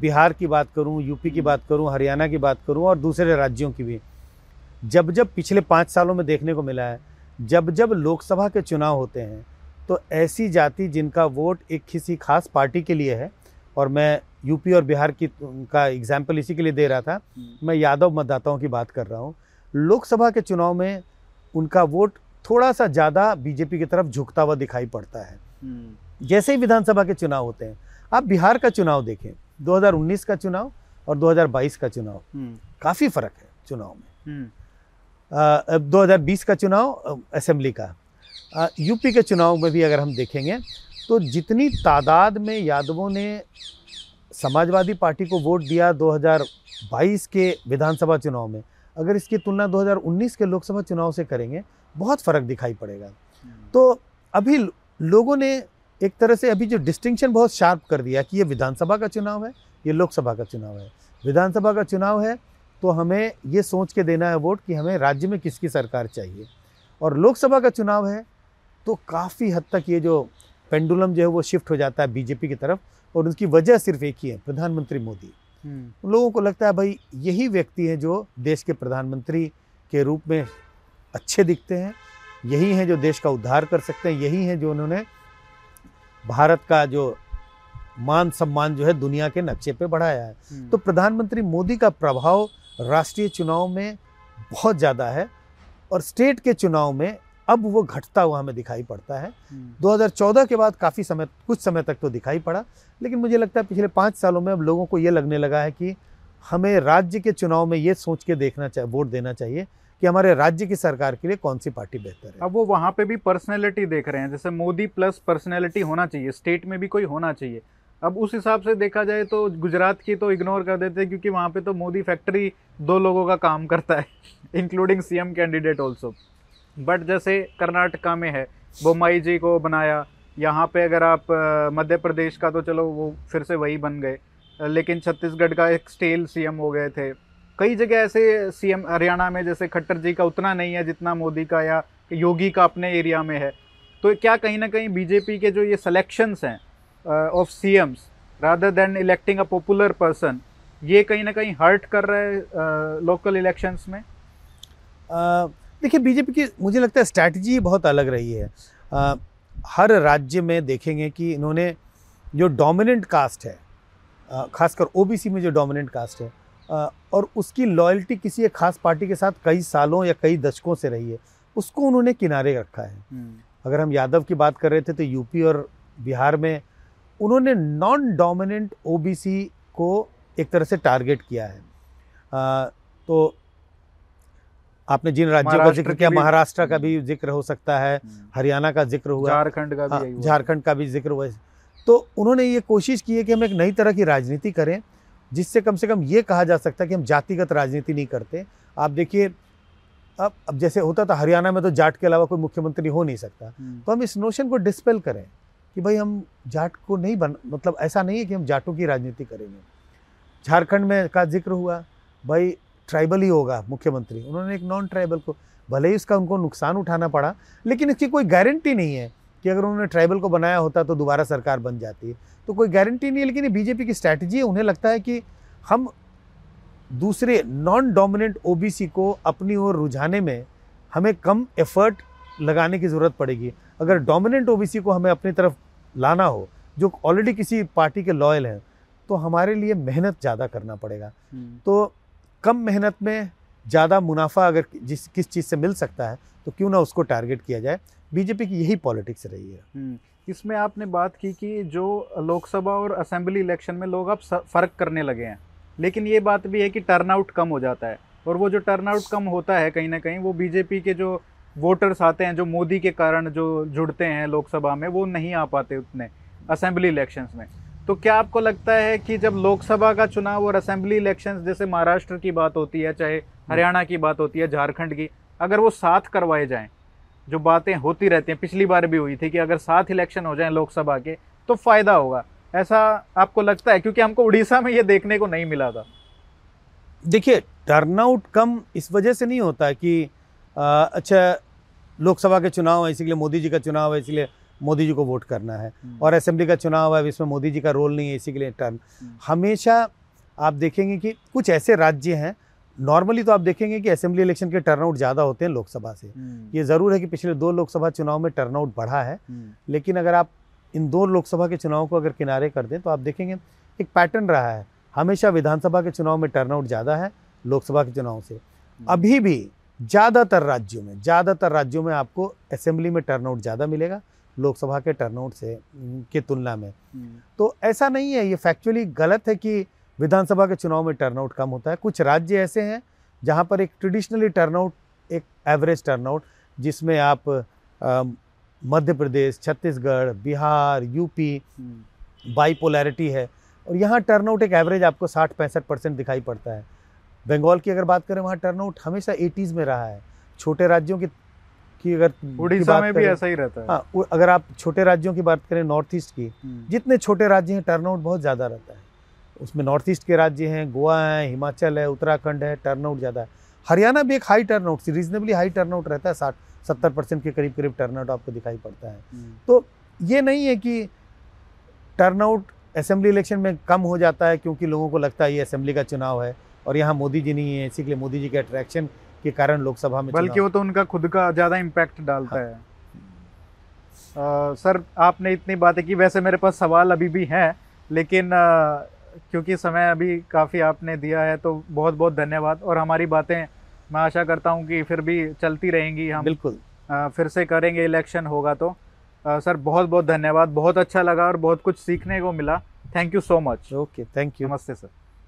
बिहार की बात करूँ यूपी की हम्म। बात करूँ हरियाणा की बात करूँ और दूसरे राज्यों की भी जब जब पिछले पाँच सालों में देखने को मिला है जब जब लोकसभा के चुनाव होते हैं तो ऐसी जाति जिनका वोट एक किसी खास पार्टी के लिए है और मैं यूपी और बिहार की का एग्ज़ाम्पल इसी के लिए दे रहा था हम्म। मैं यादव मतदाताओं की बात कर रहा हूँ लोकसभा के चुनाव में उनका वोट थोड़ा सा ज़्यादा बीजेपी की तरफ़ झुकता हुआ दिखाई पड़ता है हम्म। जैसे ही विधानसभा के चुनाव होते हैं आप बिहार का चुनाव देखें 2019 का चुनाव और 2022 का चुनाव हम्म। काफ़ी फ़र्क है चुनाव में दो हज़ार बीस का चुनाव असेंबली का यूपी के चुनाव में भी अगर हम देखेंगे तो जितनी तादाद में यादवों ने समाजवादी पार्टी को वोट दिया 2022 के विधानसभा चुनाव में, अगर इसकी तुलना 2019 के लोकसभा चुनाव से करेंगे, बहुत फ़र्क दिखाई पड़ेगा। तो अभी लोगों ने एक तरह से अभी जो डिस्टिंक्शन बहुत शार्प कर दिया कि ये विधानसभा का चुनाव है, ये लोकसभा का चुनाव है। विधानसभा का चुनाव है तो हमें ये सोच के देना है वोट कि हमें राज्य में किसकी सरकार चाहिए। और लोकसभा का चुनाव है तो काफ़ी हद तक ये जो पेंडुलम जो है वो शिफ्ट हो जाता है बीजेपी की तरफ़ और उसकी वजह सिर्फ़ एक ही है प्रधानमंत्री मोदी हम्म। उन लोगों को लगता है भाई यही व्यक्ति हैं जो देश के प्रधानमंत्री के रूप में अच्छे दिखते हैं यही हैं जो देश का उद्धार कर सकते हैं यही हैं जो उन्होंने भारत का जो मान सम्मान जो है दुनिया के नक्शे पे बढ़ाया है हम्म। तो प्रधानमंत्री मोदी का प्रभाव राष्ट्रीय चुनाव में बहुत ज़्यादा है और स्टेट के चुनाव में अब वो घटता हुआ हमें दिखाई पड़ता है। 2014 हम्म। के बाद काफ़ी समय कुछ समय तक तो दिखाई पड़ा लेकिन मुझे लगता है पिछले पाँच सालों में अब लोगों को ये लगने लगा है कि हमें राज्य के चुनाव में ये सोच के देखना चाहिए वोट देना चाहिए कि हमारे राज्य की सरकार के लिए कौन सी पार्टी बेहतर है। अब वो वहाँ पे भी पर्सनैलिटी देख रहे हैं जैसे मोदी प्लस पर्सनैलिटी होना चाहिए स्टेट में भी कोई होना चाहिए। अब उस हिसाब से देखा जाए तो गुजरात की तो इग्नोर कर देते हैं क्योंकि वहाँ पे तो मोदी फैक्ट्री दो लोगों का काम करता है including CM candidate also but जैसे कर्नाटका में है बोमाई जी को बनाया, यहाँ पे अगर आप मध्य प्रदेश का तो चलो वो फिर से वही बन गए लेकिन छत्तीसगढ़ का एक स्टेल सीएम हो गए थे। कई जगह ऐसे सीएम हरियाणा में, जैसे खट्टर जी का उतना नहीं है जितना मोदी का या योगी का अपने एरिया में है। तो क्या कहीं ना कहीं बीजेपी के जो ये सिलेक्शंस हैं of CMs rather than electing a popular person ये कहीं ना कहीं हर्ट कर रहा है लोकल इलेक्शंस में? देखिए बीजेपी की मुझे लगता है स्ट्रैटेजी बहुत अलग रही है। आ, हर राज्य में देखेंगे कि इन्होंने जो डोमिनेंट कास्ट है खासकर ओबीसी में जो डोमिनेंट कास्ट है और उसकी लॉयल्टी किसी एक खास पार्टी के साथ कई सालों या कई दशकों से रही है उसको उन्होंने किनारे रखा है। हम्म। अगर हम यादव की बात कर रहे थे तो यूपी और बिहार में उन्होंने नॉन डोमिनेंट ओबीसी को एक तरह से टारगेट किया है। आ, तो आपने जिन राज्यों का ज़िक्र किया महाराष्ट्र का भी ज़िक्र हो सकता है हम्म। हरियाणा का ज़िक्र हुआ। झारखंड का भी हाँ, झारखंड का भी ज़िक्र हुआ। तो उन्होंने ये कोशिश की है कि हम एक नई तरह की राजनीति करें जिससे कम से कम ये कहा जा सकता है कि हम जातिगत राजनीति नहीं करते। आप देखिए अब अब जैसे होता था हरियाणा में तो जाट के अलावा कोई मुख्यमंत्री हो नहीं सकता। तो हम इस नोशन को डिस्पेल करें कि भाई हम जाट को नहीं बन मतलब ऐसा नहीं है कि हम जाटों की राजनीति करेंगे। झारखंड में का ज़िक्र हुआ भाई ट्राइबल ही होगा मुख्यमंत्री। उन्होंने एक नॉन ट्राइबल को भले ही इसका उनको नुकसान उठाना पड़ा लेकिन इसकी कोई गारंटी नहीं है कि अगर उन्होंने ट्राइबल को बनाया होता तो दोबारा सरकार बन जाती। है तो कोई गारंटी नहीं है लेकिन ये बीजेपी की स्ट्रैटेजी है। उन्हें लगता है कि हम दूसरे नॉन डोमिनेंट ओबीसी को अपनी ओर रुझाने में हमें कम एफर्ट लगाने की ज़रूरत पड़ेगी। अगर डोमिनेंट ओबीसी को हमें अपनी तरफ़ लाना हो जो ऑलरेडी किसी पार्टी के लॉयल हैं तो हमारे लिए मेहनत ज़्यादा करना पड़ेगा। हम्म। तो कम मेहनत में ज़्यादा मुनाफा अगर जिस किस चीज़ से मिल सकता है तो क्यों ना उसको टारगेट किया जाए। बीजेपी की यही पॉलिटिक्स रही है। हम्म, इसमें आपने बात की कि जो लोकसभा और असेंबली इलेक्शन में लोग अब फ़र्क करने लगे हैं। लेकिन ये बात भी है कि टर्नआउट कम हो जाता है और वो जो टर्नआउट कम होता है कहीं ना कहीं वो बीजेपी के जो वोटर्स आते हैं जो मोदी के कारण जो जुड़ते हैं लोकसभा में वो नहीं आ पाते उतने असेंबली इलेक्शंस में। तो क्या आपको लगता है कि जब लोकसभा का चुनाव और असेंबली इलेक्शंस जैसे महाराष्ट्र की बात होती है चाहे हरियाणा की बात होती है झारखंड की अगर वो साथ करवाए जाएँ जो बातें होती रहती हैं पिछली बार भी हुई थी कि अगर साथ इलेक्शन हो जाएँ लोकसभा के तो फ़ायदा होगा। ऐसा आपको लगता है? क्योंकि हमको उड़ीसा में ये देखने को नहीं मिला था। देखिए टर्नआउट कम इस वजह से नहीं होता कि आ, अच्छा लोकसभा के चुनाव है इसीलिए मोदी जी का चुनाव है इसलिए मोदी जी को वोट करना है। और असेंबली का चुनाव है इसमें मोदी जी का रोल नहीं है इसी के लिए टर्न। हम्म। हमेशा आप देखेंगे कि कुछ ऐसे राज्य हैं नॉर्मली तो आप देखेंगे कि असेंबली इलेक्शन के टर्नआउट ज़्यादा होते हैं लोकसभा से। हम्म, ये ज़रूर है कि पिछले दो लोकसभा चुनाव में टर्नआउट बढ़ा है हम्म, लेकिन अगर आप इन दो लोकसभा के चुनाव को अगर किनारे कर दें तो आप देखेंगे एक पैटर्न रहा है। हमेशा विधानसभा के चुनाव में टर्नआउट ज़्यादा है लोकसभा के चुनाव से। अभी भी ज़्यादातर राज्यों में ज़्यादातर राज्यों में आपको असेंबली में टर्नआउट ज़्यादा मिलेगा। लोकसभा के टर्नआउट से के तुलना में। हम्म, तो ऐसा नहीं है ये फैक्चुअली गलत है कि विधानसभा के चुनाव में टर्नआउट कम होता है। कुछ राज्य ऐसे हैं जहाँ पर एक ट्रेडिशनली टर्नआउट एक एवरेज टर्नआउट जिसमें आप मध्य प्रदेश छत्तीसगढ़ बिहार यूपी हम्म, बाईपोलैरिटी है। और यहाँ टर्नआउट एक एवरेज आपको साठ पैंसठ परसेंट दिखाई पड़ता है। बंगाल की अगर बात करें वहाँ टर्नआउट हमेशा एटीज़ में रहा है। छोटे राज्यों की की अगर उड़ीसा में भी ऐसा ही रहता है। हाँ अगर आप छोटे राज्यों की बात करें नॉर्थ ईस्ट की हम्म, जितने छोटे राज्य हैं टर्नआउट बहुत ज़्यादा रहता है। उसमें नॉर्थ ईस्ट के राज्य हैं गोवा है हिमाचल है उत्तराखंड है टर्नआउट ज़्यादा है। हरियाणा भी एक high turnout reasonably high turnout रहता है साठ सत्तर परसेंट के करीब करीब टर्नआउट आपको दिखाई पड़ता है। हम्म, तो ये नहीं है कि टर्नआउट असेंबली इलेक्शन में कम हो जाता है क्योंकि लोगों को लगता है ये असेंबली का चुनाव है और यहाँ मोदी जी नहीं है इसी के लिए मोदी जी के अट्रैक्शन के कारण लोकसभा में बल्कि वो तो उनका खुद का ज़्यादा इम्पैक्ट डालता हाँ। है। अ, सर आपने इतनी बातें की वैसे मेरे पास सवाल अभी भी हैं लेकिन अ, क्योंकि समय अभी काफ़ी आपने दिया है तो बहुत बहुत धन्यवाद। और हमारी बातें मैं आशा करता हूँ कि फिर भी चलती रहेंगी हम। बिल्कुल। फिर से करेंगे इलेक्शन होगा तो। अ, सर बहुत बहुत धन्यवाद बहुत अच्छा लगा और बहुत कुछ सीखने को मिला। Thank you so much okay thank you नमस्ते सर।